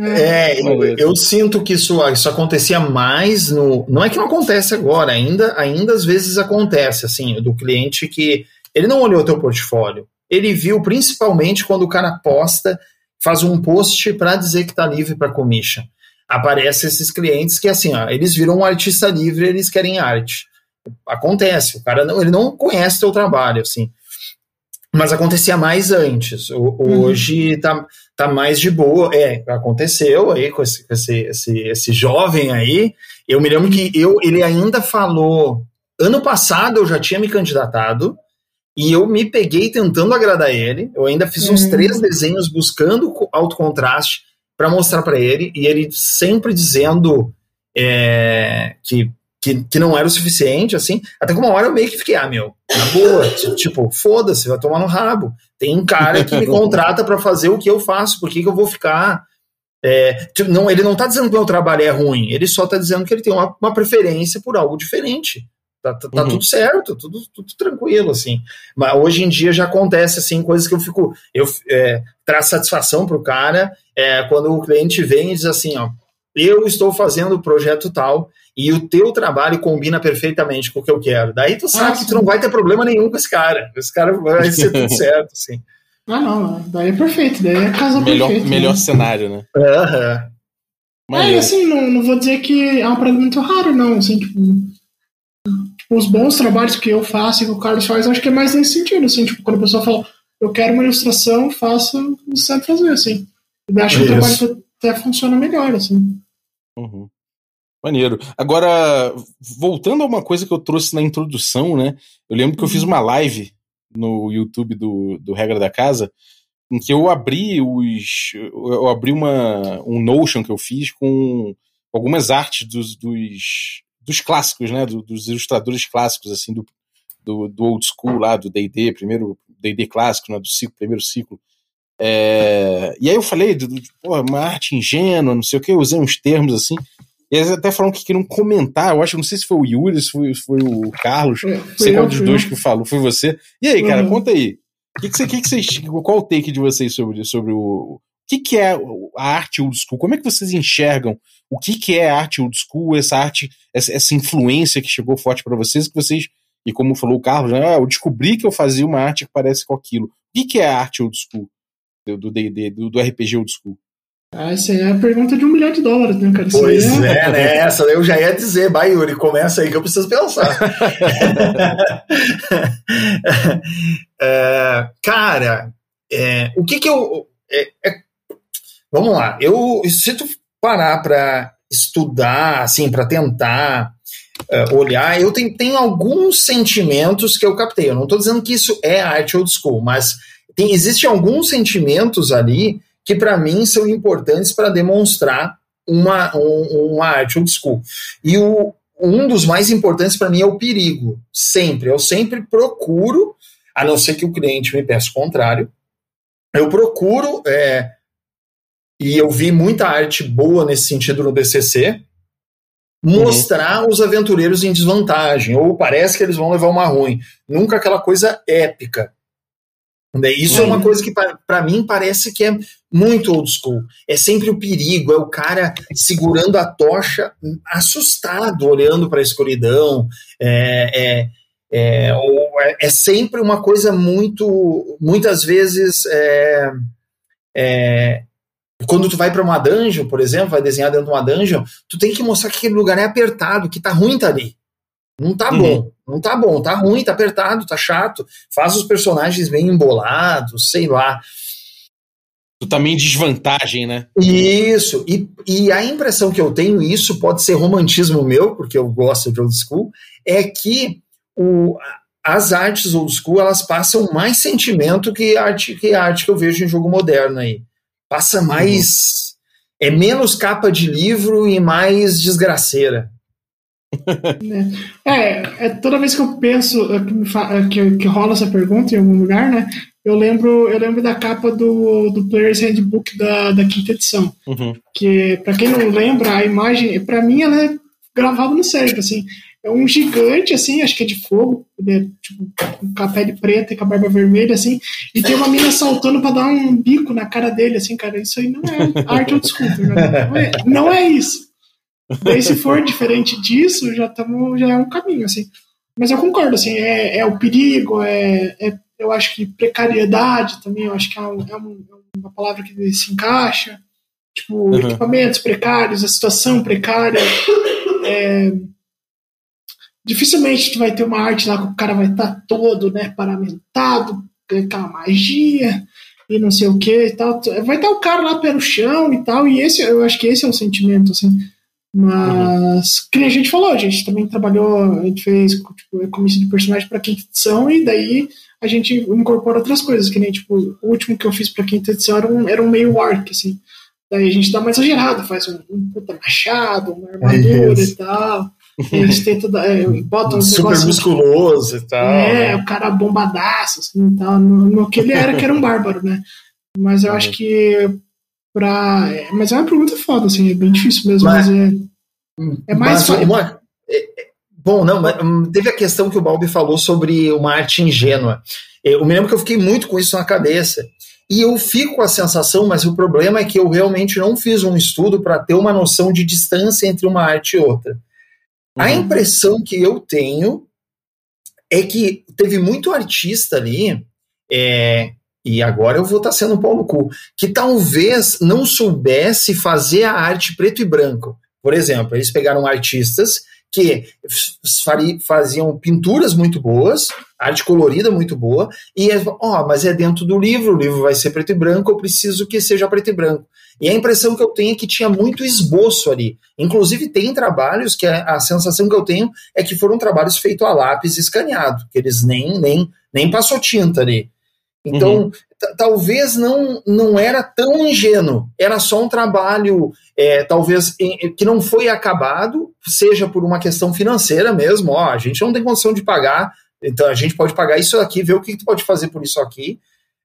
É, eu, Beleza. eu sinto que isso, isso acontecia mais no. Não é que não acontece agora, ainda, ainda às vezes acontece, assim, do cliente que ele não olhou o teu portfólio. Ele viu principalmente quando o cara posta faz um post para dizer que está livre para commission. Aparece esses clientes que assim, ó, eles viram um artista livre, eles querem arte. Acontece, o cara não, ele não conhece teu trabalho, assim. Mas acontecia mais antes. Uhum. Hoje tá, tá mais de boa. É, aconteceu aí com esse, esse, esse, esse jovem aí. Eu me lembro que eu, ele ainda falou. Ano passado eu já tinha me candidatado e eu me peguei tentando agradar ele. Eu ainda fiz uns uhum. três desenhos buscando alto contraste para mostrar para ele e ele sempre dizendo é, que que, que não era o suficiente, assim. Até que uma hora eu meio que fiquei, ah, meu, na boa, tipo, foda-se, vai tomar no rabo. Tem um cara que me contrata para fazer o que eu faço, por que, que eu vou ficar. É, tipo, não, ele não tá dizendo que o meu trabalho é ruim, ele só tá dizendo que ele tem uma, uma preferência por algo diferente. Tá, tá, tá uhum. tudo certo, tudo, tudo tranquilo, assim. Mas hoje em dia já acontece, assim, coisas que eu fico. Eu é, traz satisfação pro cara é, quando o cliente vem e diz assim, ó, eu estou fazendo o projeto tal e o teu trabalho combina perfeitamente com o que eu quero. Daí tu sabe ah, que tu não vai ter problema nenhum com esse cara. Esse cara vai ser tudo certo, assim. Ah, não, daí é perfeito, daí é casa melhor, perfeito. Melhor né? cenário, né? Aham. Uhum. É, assim, não, não vou dizer que é um problema muito raro, não, assim, tipo, tipo, os bons trabalhos que eu faço e que o Carlos faz, acho que é mais nesse sentido, assim, tipo, quando a pessoa fala, eu quero uma ilustração, faça o que você sabe fazer, assim. Eu acho que o trabalho até funciona melhor, assim. Uhum. Maneiro. Agora, voltando a uma coisa que eu trouxe na introdução, né? Eu lembro que eu fiz uhum. uma live no YouTube do, do Regra da Casa, em que eu abri os. Eu abri uma, um Notion que eu fiz com algumas artes dos, dos, dos clássicos, né? Do, dos ilustradores clássicos, assim, do, do, do old school lá, do DD, primeiro DD clássico, né? Do ciclo, primeiro ciclo. É, e aí eu falei, do, do, pô, uma arte ingênua, não sei o que, eu usei uns termos assim. E eles até falaram que queriam comentar, eu acho, não sei se foi o Yuri, se foi, se foi o Carlos, não sei qual dos dois que falou, foi você. E aí, cara, uhum. conta aí. Que que você, que que vocês, qual o take de vocês sobre, sobre o. O que, que é a arte old school? Como é que vocês enxergam o que, que é a arte old school, essa arte, essa, essa influência que chegou forte para vocês, que vocês, e como falou o Carlos, né, ah, eu descobri que eu fazia uma arte que parece com aquilo. O que, que é a arte old school? do D&D, do, do RPG Old School? Ah, isso aí é a pergunta de um milhão de dólares, né, cara? Isso pois é... é, né? Essa eu já ia dizer, vai, Yuri, começa aí que eu preciso pensar. é, cara, é, o que que eu. É, é, vamos lá, eu se tu parar para estudar, assim, para tentar uh, olhar, eu tenho, tenho alguns sentimentos que eu captei. Eu não estou dizendo que isso é arte old school, mas tem, existem alguns sentimentos ali que para mim são importantes para demonstrar uma, um, uma arte old school. E o, um dos mais importantes para mim é o perigo. Sempre. Eu sempre procuro, a não ser que o cliente me peça o contrário, eu procuro, é, e eu vi muita arte boa nesse sentido no DCC, mostrar uhum. os aventureiros em desvantagem, ou parece que eles vão levar uma ruim. Nunca aquela coisa épica. Né? Isso é uma uhum. coisa que para mim parece que é muito old school. É sempre o perigo, é o cara segurando a tocha, assustado, olhando para a escuridão. É, é, é, é, é, sempre uma coisa muito, muitas vezes, é, é, quando tu vai para uma dungeon, por exemplo, vai desenhar dentro de uma dungeon, tu tem que mostrar que aquele lugar é apertado, que tá ruim tá ali. Não tá uhum. bom, não tá bom, tá ruim, tá apertado, tá chato. Faz os personagens bem embolados, sei lá. Tu também tá desvantagem, né? Isso, e, e a impressão que eu tenho, isso pode ser romantismo meu, porque eu gosto de old school, é que o, as artes old school elas passam mais sentimento que a arte que, arte que eu vejo em jogo moderno aí. Passa mais. Uhum. É menos capa de livro e mais desgraceira. É, é, toda vez que eu penso é, que, é, que, que, rola essa pergunta em algum lugar, né? Eu lembro, eu lembro da capa do, do Player's Handbook da, da quinta edição. Uhum. Que, para quem não lembra, a imagem, para mim, ela é gravada no cérebro, assim. É um gigante, assim, acho que é de fogo, é, tipo, com a pele preta e com a barba vermelha, assim, e tem uma mina saltando para dar um bico na cara dele, assim, cara. Isso aí não é arte ou desculpa, né? não, é, não é isso. Daí, se for diferente disso, já, tamo, já é um caminho, assim. Mas eu concordo, assim, é, é o perigo, é, é, eu acho que precariedade também, eu acho que é, um, é, é uma palavra que se encaixa. Tipo, uhum. equipamentos precários, a situação precária. É, dificilmente tu vai ter uma arte lá que o cara vai estar tá todo, né, paramentado, com aquela magia e não sei o que e tal. Vai estar tá o cara lá pelo chão e tal, e esse, eu acho que esse é o sentimento, assim. Mas, uhum. que a gente falou, a gente também trabalhou, a gente fez tipo, comissão de personagem para quinta edição e daí a gente incorpora outras coisas, que nem, tipo, o último que eu fiz para quinta edição era um, era um meio arc, assim. Daí a gente dá uma exagerada, faz um, um puta machado, uma armadura é e tal. Eles tentam dar, é, botam um super musculoso e tal. É, né? o cara bombadaço, assim, e tal. No, no que ele era, que era um bárbaro, né? Mas eu acho que pra. É, mas é uma pergunta foda, assim, é bem difícil mesmo, mas, mas é. É mais. Mas uma, é, é, bom, não, mas hum, teve a questão que o Balbi falou sobre uma arte ingênua. Eu me lembro que eu fiquei muito com isso na cabeça. E eu fico com a sensação, mas o problema é que eu realmente não fiz um estudo para ter uma noção de distância entre uma arte e outra. A uhum. impressão que eu tenho é que teve muito artista ali, é, e agora eu vou estar tá sendo um pau no cu, que talvez não soubesse fazer a arte preto e branco. Por exemplo, eles pegaram artistas que faziam pinturas muito boas, arte colorida muito boa, e ó, oh, mas é dentro do livro, o livro vai ser preto e branco, eu preciso que seja preto e branco. E a impressão que eu tenho é que tinha muito esboço ali. Inclusive, tem trabalhos que a, a sensação que eu tenho é que foram trabalhos feitos a lápis escaneado, que eles nem, nem, nem passou tinta ali. Então, uhum. talvez não, não era tão ingênuo, era só um trabalho, é, talvez, em, que não foi acabado, seja por uma questão financeira mesmo, ó, a gente não tem condição de pagar, então a gente pode pagar isso aqui, ver o que tu pode fazer por isso aqui.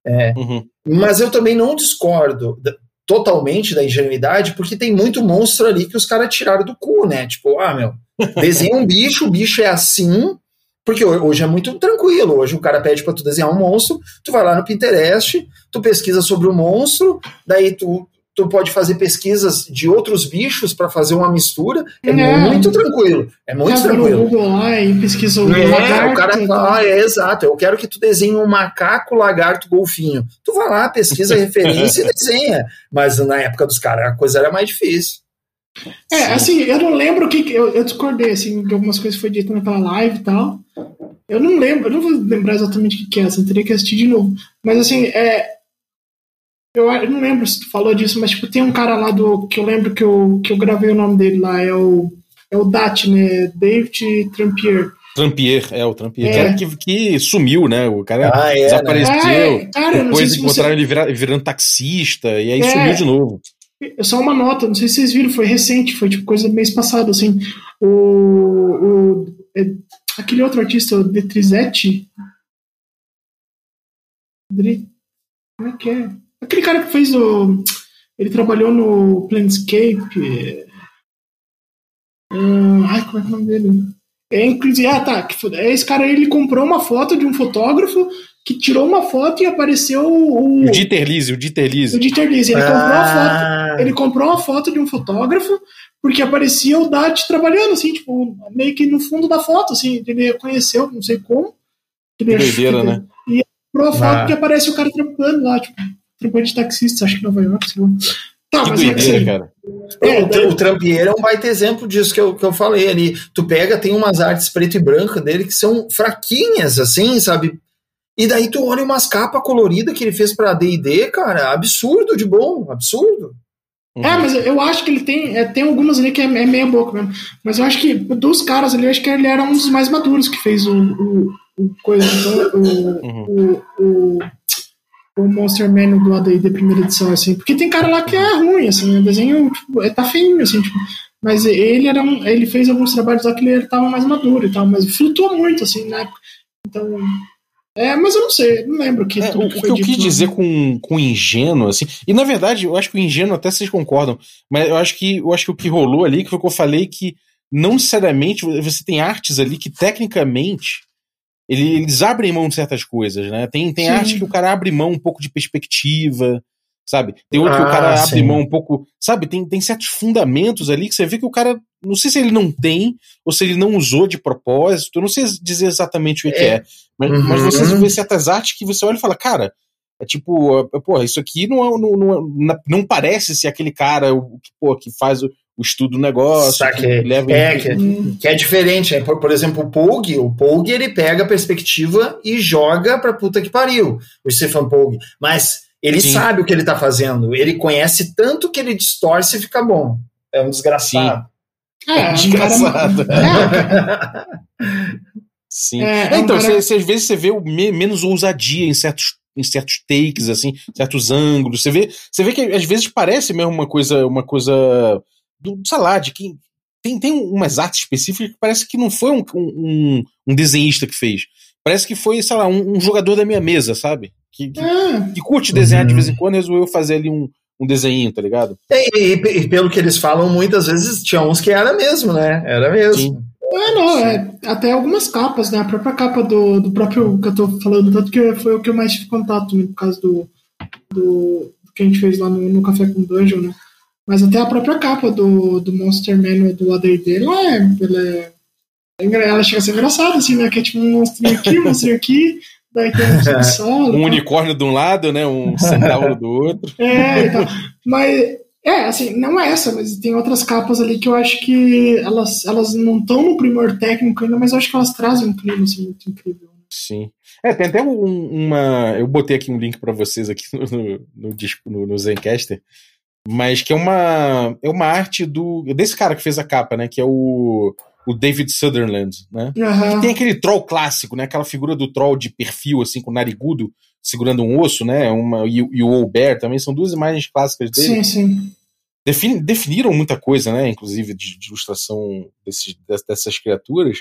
É, uhum. Mas eu também não discordo totalmente da ingenuidade, porque tem muito monstro ali que os caras tiraram do cu, né? Tipo, ah, meu, desenha um bicho, o bicho é assim, porque hoje é muito tranquilo. Hoje o cara pede para tu desenhar um monstro, tu vai lá no Pinterest, tu pesquisa sobre o monstro, daí tu tu pode fazer pesquisas de outros bichos para fazer uma mistura. É, é, muito tranquilo. É muito Já tranquilo. Google lá e pesquisa o é, lagarto, o cara fala, ah, é exato. Eu quero que tu desenhe um macaco, lagarto, golfinho. Tu vai lá, pesquisa a referência e desenha. Mas na época dos caras a coisa era mais difícil. É, Sim. assim, eu não lembro o que. Eu, eu discordei, assim, de algumas coisas que foi dito naquela live e tal. Eu não lembro, eu não vou lembrar exatamente o que, que é, assim, teria que assistir de novo. Mas assim, é, eu, eu, não lembro se tu falou disso, mas tipo, tem um cara lá do. que eu lembro que eu, que eu gravei o nome dele lá, é o. É o Dat, né? David Trampier. Trampier, é, o Trampier. É. Cara que, que sumiu, né? O cara ah, é, desapareceu. Né? É, cara, depois encontraram você... ele vira, virando taxista, e aí é. sumiu de novo. Só uma nota, não sei se vocês viram, foi recente, foi tipo coisa do mês passado, assim. O. o é, aquele outro artista, o Detrizetti. Como é que é? Aquele cara que fez o. Ele trabalhou no Planescape. Uh, ai, como é, é o nome dele? É, inclusive, ah, tá. É esse cara aí, ele comprou uma foto de um fotógrafo que tirou uma foto e apareceu o. O Dieter Lise, o Dieter Lise. O Dieter Lise. Ele, ah. comprou uma foto, ele comprou uma foto de um fotógrafo porque aparecia o Dat trabalhando, assim, tipo, meio que no fundo da foto, assim. Ele reconheceu, não sei como. Ele que doideira, né? E comprou a foto ah. que aparece o cara trampando lá, tipo trampante de taxista, acho que em Nova York, sei lá. Tá, que mas é assim, cara. É, o, o Trampier é um baita exemplo disso que eu, que eu falei ali. Tu pega, tem umas artes preto e branca dele que são fraquinhas, assim, sabe? E daí tu olha umas capas coloridas que ele fez pra D&D, cara, absurdo de bom, absurdo. Uhum. É, mas eu acho que ele tem, é, tem algumas ali que é, é meia boca mesmo. Mas eu acho que dos caras ali, eu acho que ele era um dos mais maduros que fez o, o, o coisa, então, o, uhum. o, o o Monster Manual do AD&D primeira edição, assim, porque tem cara lá que é ruim, assim, o desenho, tipo, é, tá feinho, assim, tipo, mas ele era um, ele fez alguns trabalhos lá que ele tava mais maduro e tal, mas flutuou muito, assim, na época, então... É, mas eu não sei, não lembro que, é, o, que, que eu quis dizer com, com ingênuo, assim, e na verdade, eu acho que o ingênuo até vocês concordam, mas eu acho que eu acho que o que rolou ali, que foi o que eu falei, que não necessariamente você tem artes ali que tecnicamente eles abrem mão de certas coisas, né? Tem, tem arte que o cara abre mão um pouco de perspectiva, sabe? Tem outro que o Ah, cara abre sim. mão um pouco, sabe? Tem, tem certos fundamentos ali que você vê que o cara, não sei se ele não tem ou se ele não usou de propósito, eu não sei dizer exatamente o que é, É. mas, Uhum. mas você vê certas artes que você olha e fala, cara, é tipo, é, porra, isso aqui não, é, não, não, não parece ser aquele cara que, pô, que faz o, o estudo do negócio, que leva É, que, que é diferente. né? Por, por exemplo, o Pog, o Pog ele pega a perspectiva e joga pra puta que pariu, o Stephen Pog. Mas ele Sim. sabe o que ele tá fazendo. Ele conhece tanto que ele distorce e fica bom. É um desgraçado. É, um cara- Desgraçado. É, Sim. É, É, é um então, cara- você, às vezes você vê o me- menos ousadia em certos, em certos takes, assim, certos ângulos. Você vê, você vê que às vezes parece mesmo uma coisa, uma coisa do, sei lá, de que tem, tem umas artes específicas que parece que não foi um, um, um desenhista que fez. Parece que foi, sei lá, um, um jogador da minha mesa, sabe? Que, que, é. que curte desenhar de Uhum. vez em quando e resolveu fazer ali um, um desenho, tá ligado? E, e- e pelo que eles falam, muitas vezes tinha uns que era mesmo, né? Era mesmo. Sim. É, não, é. Até algumas capas, né? A própria capa do, do próprio que eu tô falando, tanto que foi o que eu mais tive contato, né, por causa do, do, do que a gente fez lá no, no Café com Dungeon, né? Mas até a própria capa do, do Monster Manual do AD&D, ela é, ela é, é ela chega a ser engraçada, assim, né? Que é tipo um monstrinho aqui, um monstrinho aqui, daí tem um subsolo. Um tal. unicórnio de um lado, né? Um centauro do outro. É, então, mas é, assim, não é essa, mas tem outras capas ali que eu acho que elas, elas não estão no primor técnico ainda, mas eu acho que elas trazem um clima assim, muito incrível. Sim. É, tem até um- uma. Eu botei aqui um link pra vocês aqui no, no, no, no Zencaster, mas que é uma é uma arte do desse cara que fez a capa, né? Que é o, o David Sutherland, né? Aham. Tem aquele troll clássico, né? Aquela figura do troll de perfil, assim, com narigudo, segurando um osso, né? Uma, e, o- e o Old Bear também, são duas imagens clássicas dele. Sim, sim. Defini- definiram muita coisa, né? Inclusive de, de ilustração desses- des- dessas criaturas.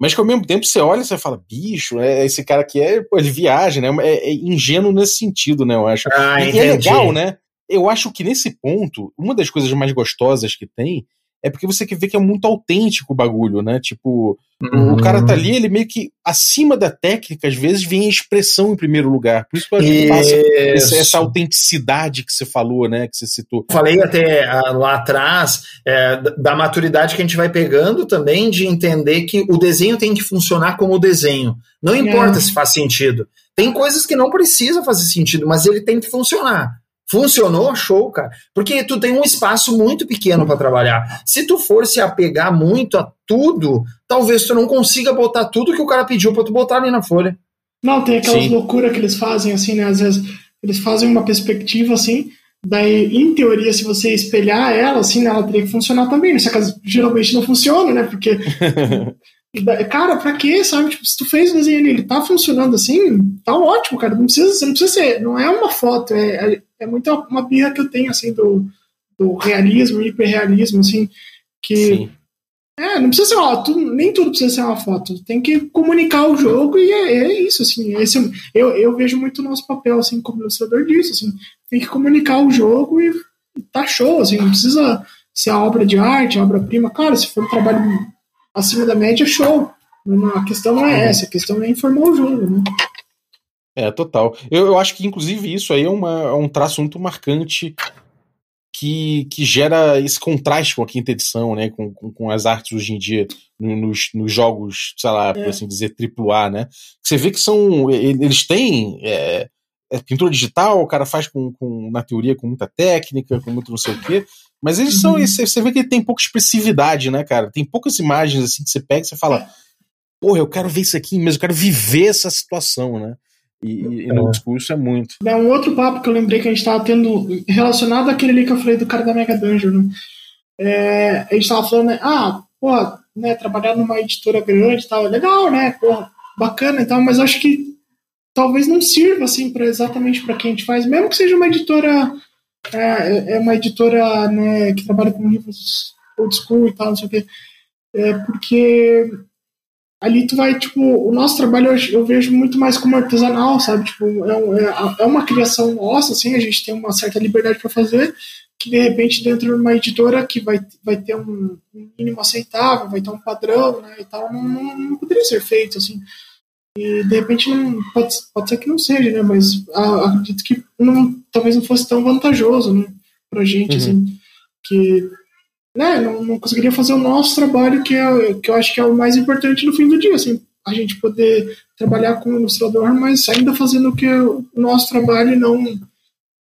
Mas que ao mesmo tempo você olha e você fala, bicho, é esse cara aqui é, pô, ele viaja, né? É, é ingênuo nesse sentido, né? Eu acho. Ah, e, e é legal, né? Eu acho que nesse ponto, uma das coisas mais gostosas que tem é porque você vê que é muito autêntico o bagulho, né? Tipo, Uhum. o cara tá ali, ele meio que acima da técnica, às vezes vem a expressão em primeiro lugar. Por isso que eu acho que passa essa, essa autenticidade que você falou, né? Que você citou. Falei até ah, lá atrás é, da- da maturidade que a gente vai pegando também de entender que o desenho tem que funcionar como desenho. Não importa É. se faz sentido. Tem coisas que não precisa fazer sentido, mas ele tem que funcionar. Funcionou, show, cara. Porque tu tem um espaço muito pequeno para trabalhar. Se tu for se apegar muito a tudo, talvez tu não consiga botar tudo que o cara pediu para tu botar ali na folha. Não, tem aquelas Sim. loucuras que eles fazem, assim, né? Às vezes eles fazem uma perspectiva assim, daí, em teoria, se você espelhar ela, assim, né, ela teria que funcionar também, né? Só que geralmente não funciona, né? Porque. Cara, pra quê, sabe? Tipo, se tu fez o desenho ali, ele tá funcionando assim, tá ótimo, cara. Não precisa, você não precisa ser. Não é uma foto, é, é, é muito uma birra que eu tenho, assim, do, do realismo, hiperrealismo, assim, que. Sim. É, não precisa ser uma, tudo, nem tudo precisa ser uma foto. Tem que comunicar o jogo e é, é isso, assim. Esse, eu, eu vejo muito o nosso papel, assim, como ilustrador disso, assim. Tem que comunicar o jogo e, e tá show, assim. Não precisa ser a obra de arte, a obra-prima. Cara, se for um trabalho acima da média, show. A questão não é essa, a questão é informar o jogo, né? É, total. Eu, eu acho que, inclusive, isso aí é, uma, é um traço muito marcante que, que gera esse contraste com a quinta edição, né? Com, com, com as artes hoje em dia no- nos, nos jogos, sei lá, por assim dizer, AAA, né? Você vê que são. Eles têm. É, é pintura digital, o cara faz com, com, na teoria, com muita técnica, com muito não sei o quê. Mas eles são. Uhum. Você vê que ele tem pouca expressividade, né, cara? Tem poucas imagens assim que você pega e você fala. Porra, eu quero ver isso aqui mesmo, eu quero viver essa situação, né? E, e, no discurso é muito. É um outro papo que eu lembrei que a gente tava tendo relacionado àquele ali que eu falei do cara da Mega Dungeon, né? É, a gente tava falando, né? Ah, pô, né, trabalhar numa editora grande e tal, é legal, né? Pô, bacana e tal, mas acho que talvez não sirva, assim, pra, exatamente para quem a gente faz, mesmo que seja uma editora, é, é uma editora, né, que trabalha com livros old school e tal, não sei o quê. É, porque ali tu vai, tipo, o nosso trabalho eu, eu vejo muito mais como artesanal, sabe? Tipo, é, é, é uma criação nossa, assim, a gente tem uma certa liberdade para fazer, que de repente dentro de uma editora que vai, vai ter um, um mínimo aceitável, vai ter um padrão, né, e tal, não, não, não poderia ser feito, assim. E de repente não pode, pode ser que não seja, né? Mas a, acredito que não, talvez não fosse tão vantajoso, né? Pra gente, uhum. assim, que né, não, não conseguiria fazer o nosso trabalho, que, é, que eu acho que é o mais importante no fim do dia, assim, a gente poder trabalhar como ilustrador, mas ainda fazendo o que é o nosso trabalho e não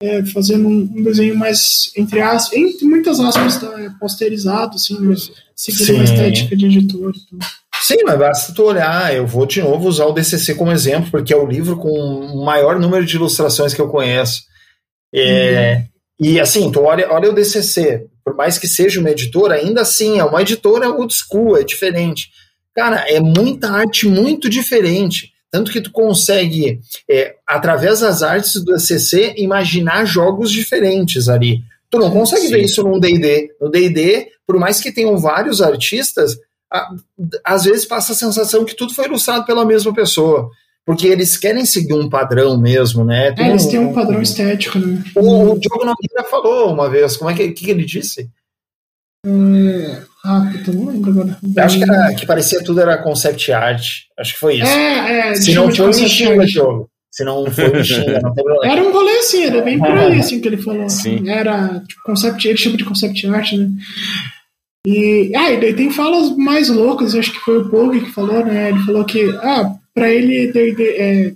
é, fazendo um, um, desenho mais, entre aspas, entre muitas aspas, tá, posterizado, assim, seguindo Sim. uma estética de editor. Então. Sim, mas basta tu olhar. Eu vou de novo usar o DCC como exemplo, porque é o livro com o maior número de ilustrações que eu conheço. É, uhum. E assim, tu olha, olha o DCC, por mais que seja uma editora, ainda assim é uma editora old school, é diferente. Cara, é muita arte muito diferente. Tanto que tu consegue, é, através das artes do DCC, imaginar jogos diferentes ali. Tu não consegue Sim. ver isso num D&D. No D&D, por mais que tenham vários artistas, às vezes passa a sensação que tudo foi ilustrado pela mesma pessoa. Porque eles querem seguir um padrão mesmo, né? é, eles têm um padrão estético, né? O, o Diogo Nogueira falou uma vez, como é que, que, que ele disse? É... Ah, puta, não lembro agora. acho que, era, que parecia tudo era concept art. Acho que foi isso. É, é. Se não foi, me xinga, jogo. Se não foi, me xinga, não tem problema. Era um rolê assim, era bem por aí, assim, que ele falou. Sim. Era, tipo, concept, ele chama de concept art, né? E, ah, e daí tem falas mais loucas, acho que foi o Pog que falou, né? Ele falou que, ah, pra ele, de, de, é,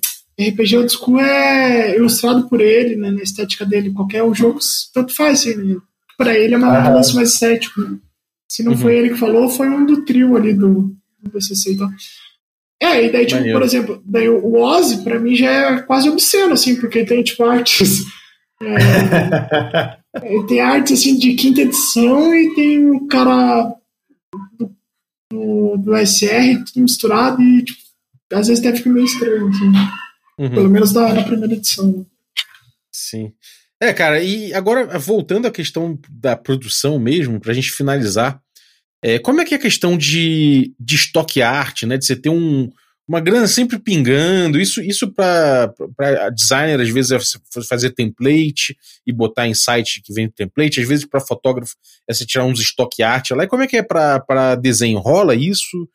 RPG Old School é ilustrado por ele, né, na estética dele. Qualquer jogo, tanto faz, assim, né? Pra ele é uma ah. lance mais estético, né? Se não uhum. foi ele que falou, foi um do trio ali do, do BCC. Então. É, e daí, tipo, por exemplo, daí o Ozzy, pra mim, já é quase obsceno, assim, porque tem, tipo, artes. É, tem artes, assim, de quinta edição e tem o cara do, do, do SR tudo misturado e, tipo, às vezes até fica meio estranho, assim. Uhum. Pelo menos na, na primeira edição. Sim. É, cara, e agora voltando à questão da produção mesmo, pra gente finalizar, é, como é que é a questão de, de estoque art, né? De você ter um, uma grana sempre pingando, isso, isso para designer, às vezes, é fazer template e botar em site que vem template, às vezes para fotógrafo é você tirar uns estoque art lá. E como é que é para desenho? Rola isso?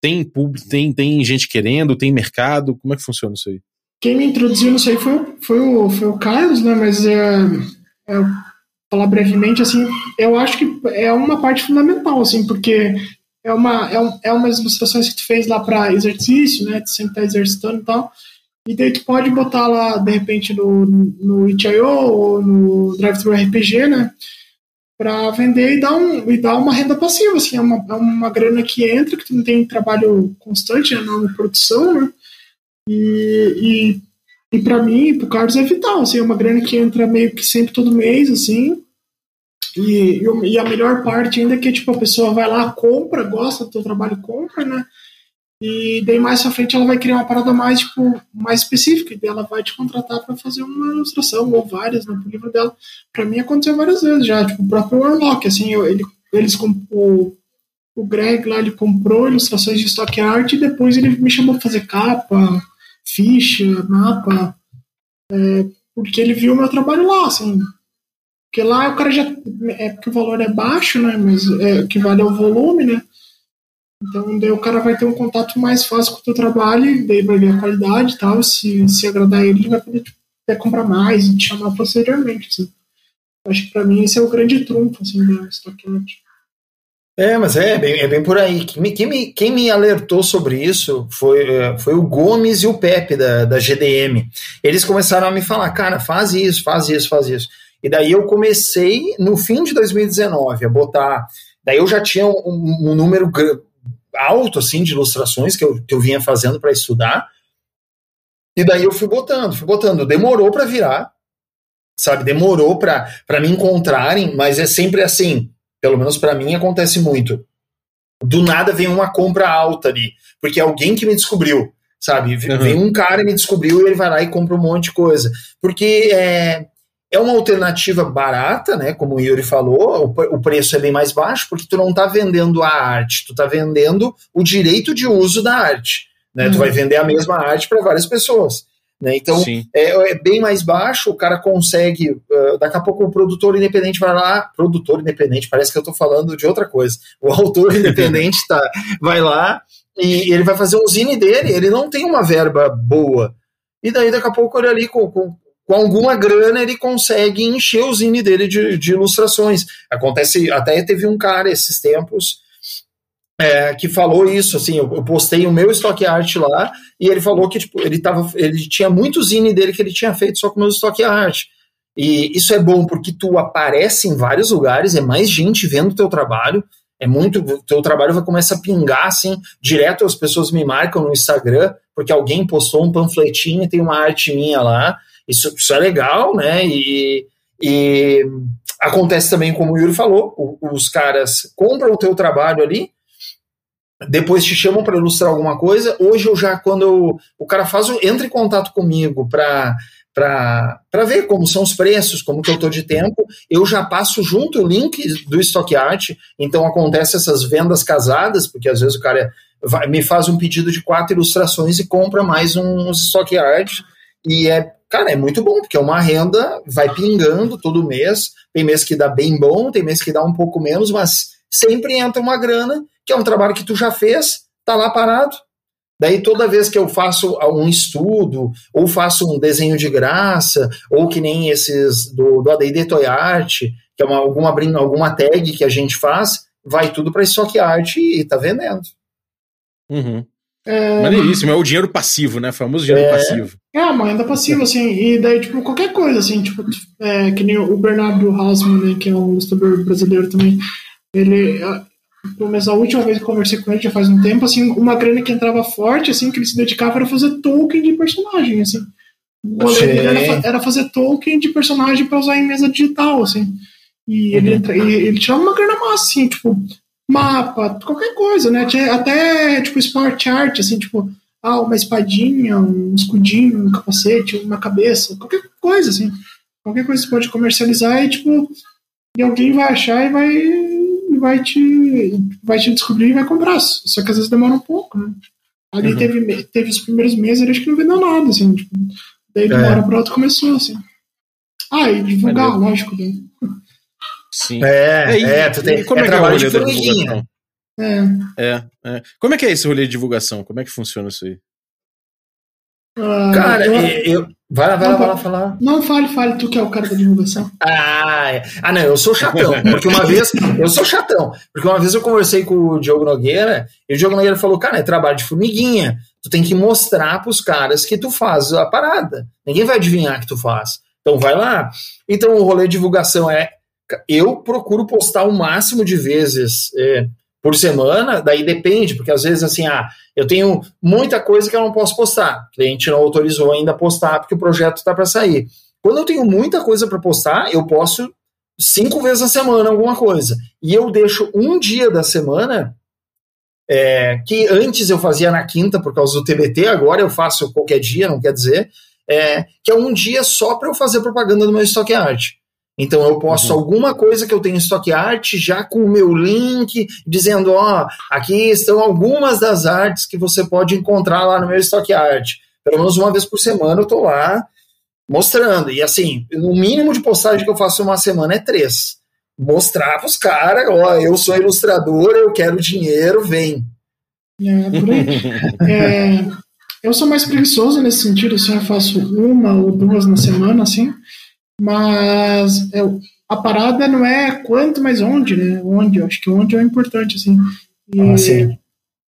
Tem público, tem, tem gente querendo, tem mercado? Como é que funciona isso aí? Quem me introduziu nisso aí foi, foi, o, foi o Carlos, né? Mas é, é, falar brevemente, assim, eu acho que é uma parte fundamental, assim, porque é uma é, um, é umas ilustrações que tu fez lá para exercício, né? Tu sempre tá exercitando e tal. E daí tu pode botar lá, de repente, no, no itch.io ou no Drive-Thru RPG, né? Para vender e dar, um, e dar uma renda passiva, assim, é uma, é uma grana que entra, que tu não tem trabalho constante, né? Não produção, né? E, e, e para mim, pro Carlos é vital, assim, é uma grana que entra meio que sempre todo mês, assim. E, e a melhor parte ainda é que tipo, a pessoa vai lá, compra, gosta do teu trabalho, compra, né? E daí mais pra frente ela vai criar uma parada mais, tipo, mais específica, e ela vai te contratar para fazer uma ilustração, ou várias, né, pro livro dela. Pra mim aconteceu várias vezes já, tipo, o próprio Warlock, assim, eu, ele, eles, o, o Greg lá, ele comprou ilustrações de stock art e depois ele me chamou pra fazer capa, ficha, mapa, é, porque ele viu o meu trabalho lá, assim. Porque lá o cara já. É porque o valor é baixo, né? Mas é, o que vale é o volume, né? Então daí o cara vai ter um contato mais fácil com o teu trabalho, daí vai ver a qualidade e tal. Se, se agradar ele, ele vai poder tipo, comprar mais e te chamar posteriormente. Assim. Acho que pra mim esse é o grande trunfo assim, da Stock Art. É, mas é bem, é bem por aí. Quem me, quem me, quem me alertou sobre isso foi, é, foi o Gomes e o Pepe da, da GDM. Eles começaram a me falar, cara, faz isso, faz isso, faz isso. E daí eu comecei no fim de 2019 a botar. Daí eu já tinha um, um número alto assim de ilustrações que eu, que eu vinha fazendo para estudar. E daí eu fui botando, fui botando. Demorou para virar, sabe? Demorou para me encontrarem, mas é sempre assim pelo menos para mim acontece muito. Do nada vem uma compra alta ali, porque é alguém que me descobriu, sabe? Uhum. Vem um cara e me descobriu e ele vai lá e compra um monte de coisa. Porque é, é uma alternativa barata, né? Como o Yuri falou, o, o preço é bem mais baixo, porque tu não está vendendo a arte, tu está vendendo o direito de uso da arte. Né? Uhum. Tu vai vender a mesma arte para várias pessoas. Né? Então é, é, bem mais baixo, o cara consegue. Uh, daqui a pouco o produtor independente vai lá, produtor independente, parece que eu estou falando de outra coisa. O autor independente tá, vai lá e ele vai fazer um zine dele, ele não tem uma verba boa. E daí, daqui a pouco, ele ali, com, com, com alguma grana, ele consegue encher o zine dele de, de ilustrações. Acontece, até teve um cara esses tempos é, que falou isso, assim, eu, eu, postei o meu stock art lá e ele falou que tipo, ele, tava, ele tinha muito zine dele que ele tinha feito só com o meu stock art. E isso é bom porque tu aparece em vários lugares, é mais gente vendo o teu trabalho, é muito, teu trabalho vai começar a pingar assim, direto as pessoas me marcam no Instagram, porque alguém postou um panfletinho e tem uma arte minha lá. Isso, isso é legal, né? E, e acontece também, como o Yuri falou, os caras compram o teu trabalho ali, depois te chamam para ilustrar alguma coisa. Hoje eu já, quando eu, o cara faz, entra em contato comigo para para ver como são os preços, como que eu estou de tempo, eu já passo junto o link do Stock Art, então acontece essas vendas casadas, porque às vezes o cara vai, me faz um pedido de quatro ilustrações e compra mais uns Stock Art, e é, cara, é muito bom, porque é uma renda, vai pingando todo mês, tem mês que dá bem bom, tem mês que dá um pouco menos, mas sempre entra uma grana que é um trabalho que tu já fez, tá lá parado. Daí toda vez que eu faço um estudo, ou faço um desenho de graça, ou que nem esses do, do AD&D Toy Art, que é uma, alguma, alguma tag que a gente faz, vai tudo para Stock Art e tá vendendo. Uhum. É... Maneiríssimo, é o dinheiro passivo, né? O famoso dinheiro é... passivo. É, uma renda passiva, assim, e daí, tipo, qualquer coisa, assim, tipo, é, que nem o Bernardo Hausmann, né, que é um ilustrador brasileiro também, ele, mas a última vez que eu conversei com ele, já faz um tempo, assim, uma grana que entrava forte, assim, que ele se dedicava era fazer token de personagem, assim. Era, era, fazer token de personagem para usar em mesa digital, assim. E uhum. ele, entra, ele, ele tirava uma grana massa, assim, tipo, mapa, qualquer coisa, né? Até, tipo, smart art, assim, tipo, ah, uma espadinha, um escudinho, um capacete, uma cabeça, qualquer coisa, assim. Qualquer coisa você pode comercializar e, tipo, e alguém vai achar e vai vai te, vai te descobrir e vai comprar. Só que às vezes demora um pouco, né? Ali uhum. teve, teve os primeiros meses, ele acho que não vendeu nada, assim, tipo, daí de uma é. hora pra outra começou, assim. Ah, e divulgar, Valeu. lógico, né? Sim. É, é, é, tu tem, como é, é que é o rolê da divulgação? É. é. É, Como é que é esse rolê de divulgação? Como é que funciona isso aí? Uh, Cara, eu, eu, Vai lá, vai lá, vai lá falar. Não, fale, fale, tu que é o cara da divulgação. Ah, é. ah, não, eu sou chatão. Porque uma vez, eu sou chatão. Porque uma vez eu conversei com o Diogo Nogueira, e o Diogo Nogueira falou: cara, é trabalho de formiguinha. Tu tem que mostrar pros caras que tu faz a parada. Ninguém vai adivinhar que tu faz. Então vai lá. Então o rolê de divulgação é. Eu procuro postar o máximo de vezes. É, por semana, daí depende, porque às vezes assim, ah, eu tenho muita coisa que eu não posso postar. O cliente não autorizou ainda postar porque o projeto está para sair. Quando eu tenho muita coisa para postar, eu posso cinco vezes a semana alguma coisa. E eu deixo um dia da semana, é, que antes eu fazia na quinta por causa do TBT, agora eu faço qualquer dia, não quer dizer, é, que é um dia só para eu fazer propaganda do meu Stock Art. Então eu posto uhum. alguma coisa que eu tenho em estoque arte já com o meu link, dizendo, ó, aqui estão algumas das artes que você pode encontrar lá no meu estoque arte. Pelo menos uma vez por semana eu tô lá mostrando. E assim, o mínimo de postagem que eu faço uma semana é três. Mostrar pros caras, ó, eu sou ilustrador, eu quero dinheiro, vem. É, por aí. é, eu sou mais preguiçoso nesse sentido, assim, eu faço uma ou duas na semana, assim. Mas é, a parada não é quanto, mas onde, né? Onde, eu acho que onde é importante, assim. E, ah,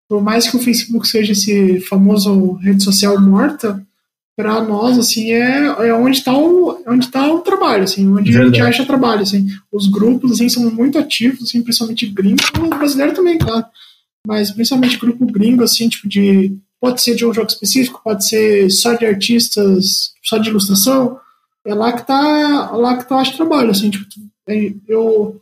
por mais que o Facebook seja esse famoso rede social morta, para nós, assim, é, é onde está o, onde tá o trabalho, assim, onde Verdade. a gente acha trabalho, assim. Os grupos, assim, são muito ativos, assim, principalmente gringo, brasileiro também, claro. Mas principalmente grupo gringo, assim, tipo de... Pode ser de um jogo específico, pode ser só de artistas, só de ilustração, é lá que tá, lá que tá o trabalho, assim, tipo, eu,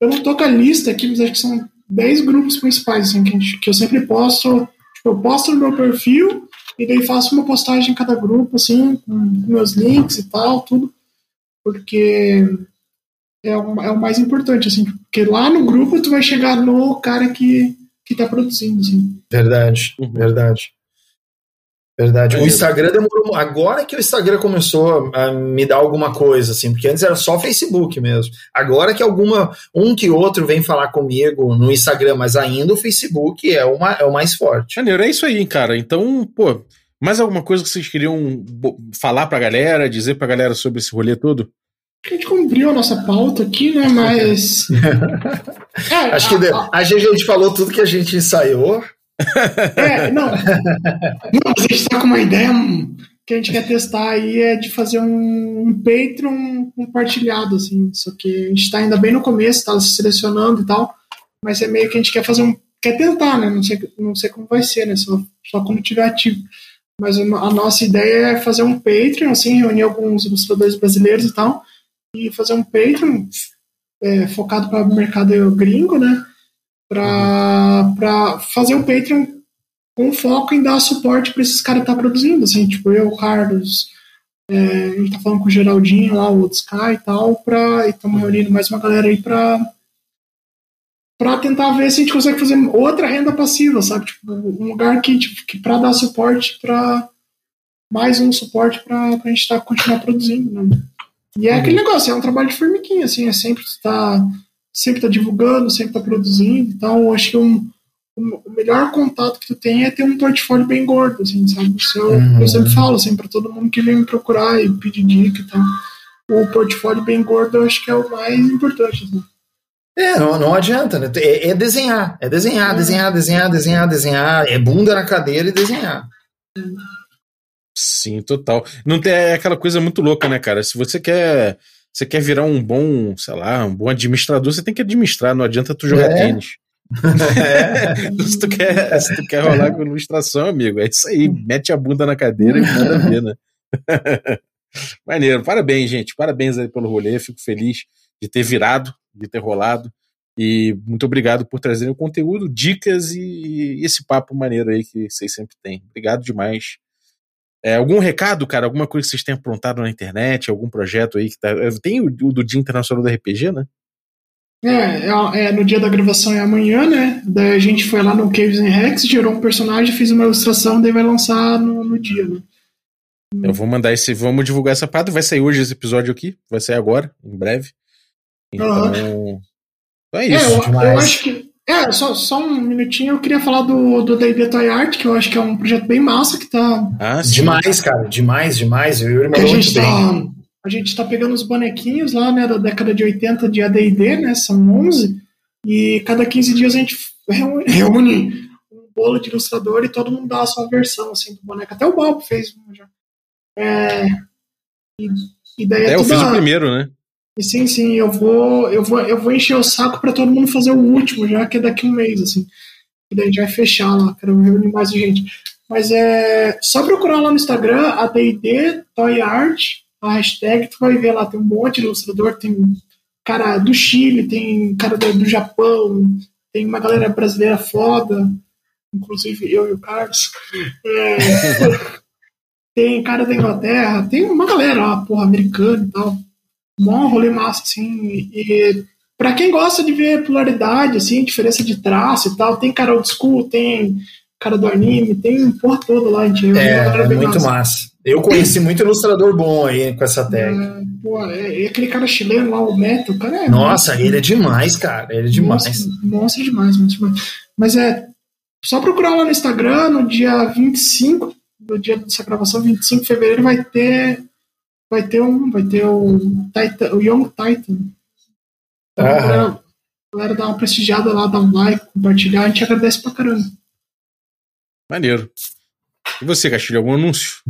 eu não tô com a lista aqui, mas acho que são 10 grupos principais, assim, que, gente, que eu sempre posto, tipo, eu posto no meu perfil, e daí faço uma postagem em cada grupo, assim, com meus links e tal, tudo, porque é o, é o mais importante, assim, porque lá no grupo tu vai chegar no cara que, que tá produzindo, assim. Verdade, verdade. Verdade. O Instagram demorou. Agora que o Instagram começou a me dar alguma coisa, assim, porque antes era só Facebook mesmo. Agora que alguma, um que outro vem falar comigo no Instagram, mas ainda o Facebook é, uma, é o mais forte. Maneiro, é isso aí, cara. Então, pô, mais alguma coisa que vocês queriam falar pra galera, dizer pra galera sobre esse rolê todo? A gente cumpriu a nossa pauta aqui, né? Mas. é, Acho que a, a, a gente falou tudo que a gente ensaiou. É, não. não, a gente tá com uma ideia que a gente quer testar aí é de fazer um, um Patreon compartilhado, assim. Só que a gente tá ainda bem no começo, tá se selecionando e tal. Mas é meio que a gente quer fazer um. Quer tentar, né? Não sei, não sei como vai ser, né? Só, só quando tiver ativo. Mas a nossa ideia é fazer um Patreon, assim, reunir alguns ilustradores brasileiros e tal. E fazer um Patreon é, focado para o mercado gringo, né? Para fazer o Patreon com foco em dar suporte para esses caras estar tá produzindo, assim, tipo eu, o Carlos, é, a gente tá falando com o Geraldinho lá, o Sky e tal, pra, e estamos reunindo mais uma galera aí para para tentar ver se a gente consegue fazer outra renda passiva, sabe? Tipo, um lugar que, tipo, que para dar suporte para mais um suporte para a gente tá, continuar produzindo, né? E é uhum. aquele negócio, é um trabalho de formiguinha, assim, é sempre estar tá sempre está divulgando, sempre está produzindo. Então, acho que um, um, o melhor contato que tu tem é ter um portfólio bem gordo, assim, sabe? Eu, uhum. eu sempre falo, assim, para todo mundo que vem me procurar e pedir dica e tal. O portfólio bem gordo eu acho que é o mais importante, assim. É, não, não adianta, né? É, é desenhar, é desenhar, é. desenhar, desenhar, desenhar, desenhar. É bunda na cadeira e desenhar. Sim, total. Não tem é aquela coisa muito louca, né, cara? Se você quer você quer virar um bom, sei lá, um bom administrador, você tem que administrar, não adianta tu jogar é. tênis. É. se, tu quer, se tu quer rolar com ilustração, amigo, é isso aí, mete a bunda na cadeira e manda ver, né? Maneiro, parabéns, gente, parabéns aí pelo rolê, fico feliz de ter virado, de ter rolado, e muito obrigado por trazerem o conteúdo, dicas e esse papo maneiro aí que vocês sempre têm. Obrigado demais é, algum recado, cara? Alguma coisa que vocês tenham aprontado na internet? Algum projeto aí que tá. Tem o, o do Dia Internacional do RPG, né? É, é, é, no dia da gravação é amanhã, né? Daí a gente foi lá no Caves and Rex, gerou um personagem, fez uma ilustração, daí vai lançar no, no dia, né? Eu vou mandar esse. Vamos divulgar essa parada. Vai sair hoje esse episódio aqui. Vai sair agora, em breve. Então. Uhum. É isso. É, eu, eu, acho que. É, só, só um minutinho, eu queria falar do do D&D Toy Art, que eu acho que é um projeto bem massa, que tá... Ah. Demais, cara, demais, demais. Eu e a gente tá, A gente tá pegando os bonequinhos lá, né, da década de 80 de AD&D, né, são 11, e cada 15 dias a gente reúne, reúne um bolo de ilustrador e todo mundo dá a sua versão, assim, do boneco. Até o Bob fez um já. É, e, e daí é, é eu fiz a... o primeiro, né? E sim, sim, eu vou, eu vou, eu vou encher o saco para todo mundo fazer o último, já que é daqui um mês, assim. E daí a gente vai fechar lá, quero reunir mais gente. Mas é só procurar lá no Instagram, a D&D Toy Art, a hashtag, tu vai ver lá, tem um monte de ilustrador, tem cara do Chile, tem cara do, do Japão, tem uma galera brasileira foda, inclusive eu e o Carlos. É, tem cara da Inglaterra, tem uma galera porra, americana e tal bom rolê massa, assim. E para quem gosta de ver pluralidade, assim, diferença de traço e tal, tem cara old school, tem cara do anime, tem porra toda lá, gente. É, é muito massa. massa. Eu conheci muito ilustrador bom aí com essa tag. É, pô, é, é aquele cara chileno lá, o Meto, o cara é. Nossa, muito, ele é demais, cara. Ele é demais. Monstro, monstro demais, monstro demais. Mas é. Só procurar lá no Instagram, no dia 25, no dia dessa gravação, 25 de fevereiro, vai ter vai ter um, vai ter o, Titan, o Young Titan. Então, a galera, galera dá uma prestigiada lá, dá um like, compartilhar, a gente agradece pra caramba. Maneiro. E você, Castilho, algum anúncio?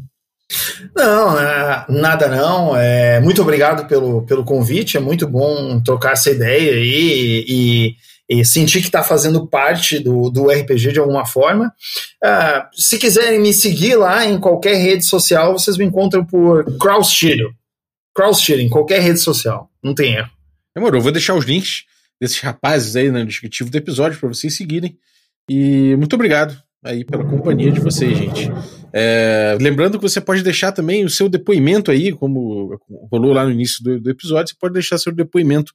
Não, é, nada não. É, muito obrigado pelo, pelo convite. É muito bom trocar essa ideia aí e, e sentir que está fazendo parte do, do RPG de alguma forma. Uh, se quiserem me seguir lá em qualquer rede social, vocês me encontram por Crowdsteer. Crowdsteer em qualquer rede social. Não tem erro. Demorou, vou deixar os links desses rapazes aí no descritivo do episódio para vocês seguirem. E muito obrigado aí pela companhia de vocês, gente. É, lembrando que você pode deixar também o seu depoimento aí, como rolou lá no início do, do episódio, você pode deixar seu depoimento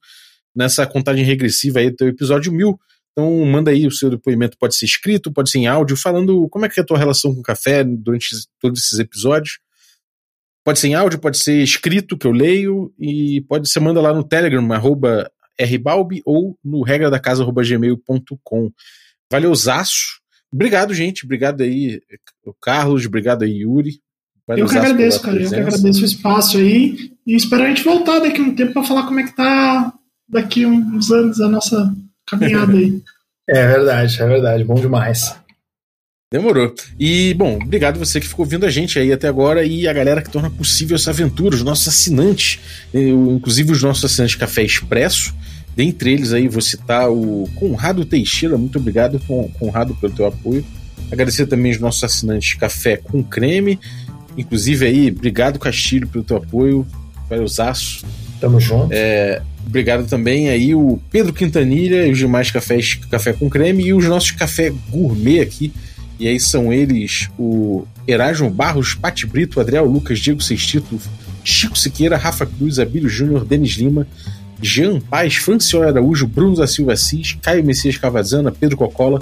nessa contagem regressiva aí do episódio 1000 Então manda aí o seu depoimento, pode ser escrito, pode ser em áudio, falando como é que é a tua relação com o café durante todos esses episódios. Pode ser em áudio, pode ser escrito, que eu leio, e pode ser manda lá no Telegram, arroba rbalbi, ou no regra da casa, arroba gmail.com. Valeu, Zaço. Obrigado, gente. Obrigado aí, o Carlos. Obrigado aí, Yuri. Valeu, eu que agradeço, cara. Presença. Eu que agradeço o espaço aí. E espero a gente voltar daqui um tempo para falar como é que tá daqui uns anos a nossa caminhada aí. é verdade, é verdade. Bom demais. Demorou. E, bom, obrigado você que ficou ouvindo a gente aí até agora e a galera que torna possível essa aventura, os nossos assinantes, inclusive os nossos assinantes Café Expresso. Dentre eles aí vou citar o Conrado Teixeira, muito obrigado, Conrado, pelo teu apoio. Agradecer também os nossos assinantes Café com Creme, inclusive aí, obrigado Castilho pelo teu apoio, valeu Zaço. Tamo junto. É, obrigado também aí o Pedro Quintanilha e os demais cafés Café com Creme e os nossos Café Gourmet aqui, e aí são eles o Erasmo Barros, Pati Brito, Adriel Lucas, Diego Sextito, Chico Siqueira, Rafa Cruz, Abílio Júnior, Denis Lima, Jean Paz, Francioli Araújo, Bruno da Silva Assis, Caio Messias Cavazana, Pedro Cocola,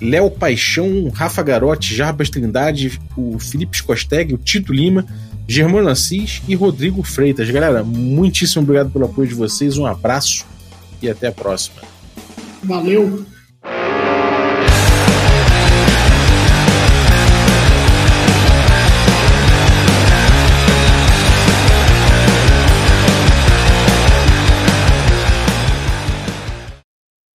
Léo Paixão, Rafa Garotti, Jarbas Trindade, o Felipe Scosteg, o Tito Lima, Germano Assis e Rodrigo Freitas. Galera, muitíssimo obrigado pelo apoio de vocês, um abraço e até a próxima. Valeu!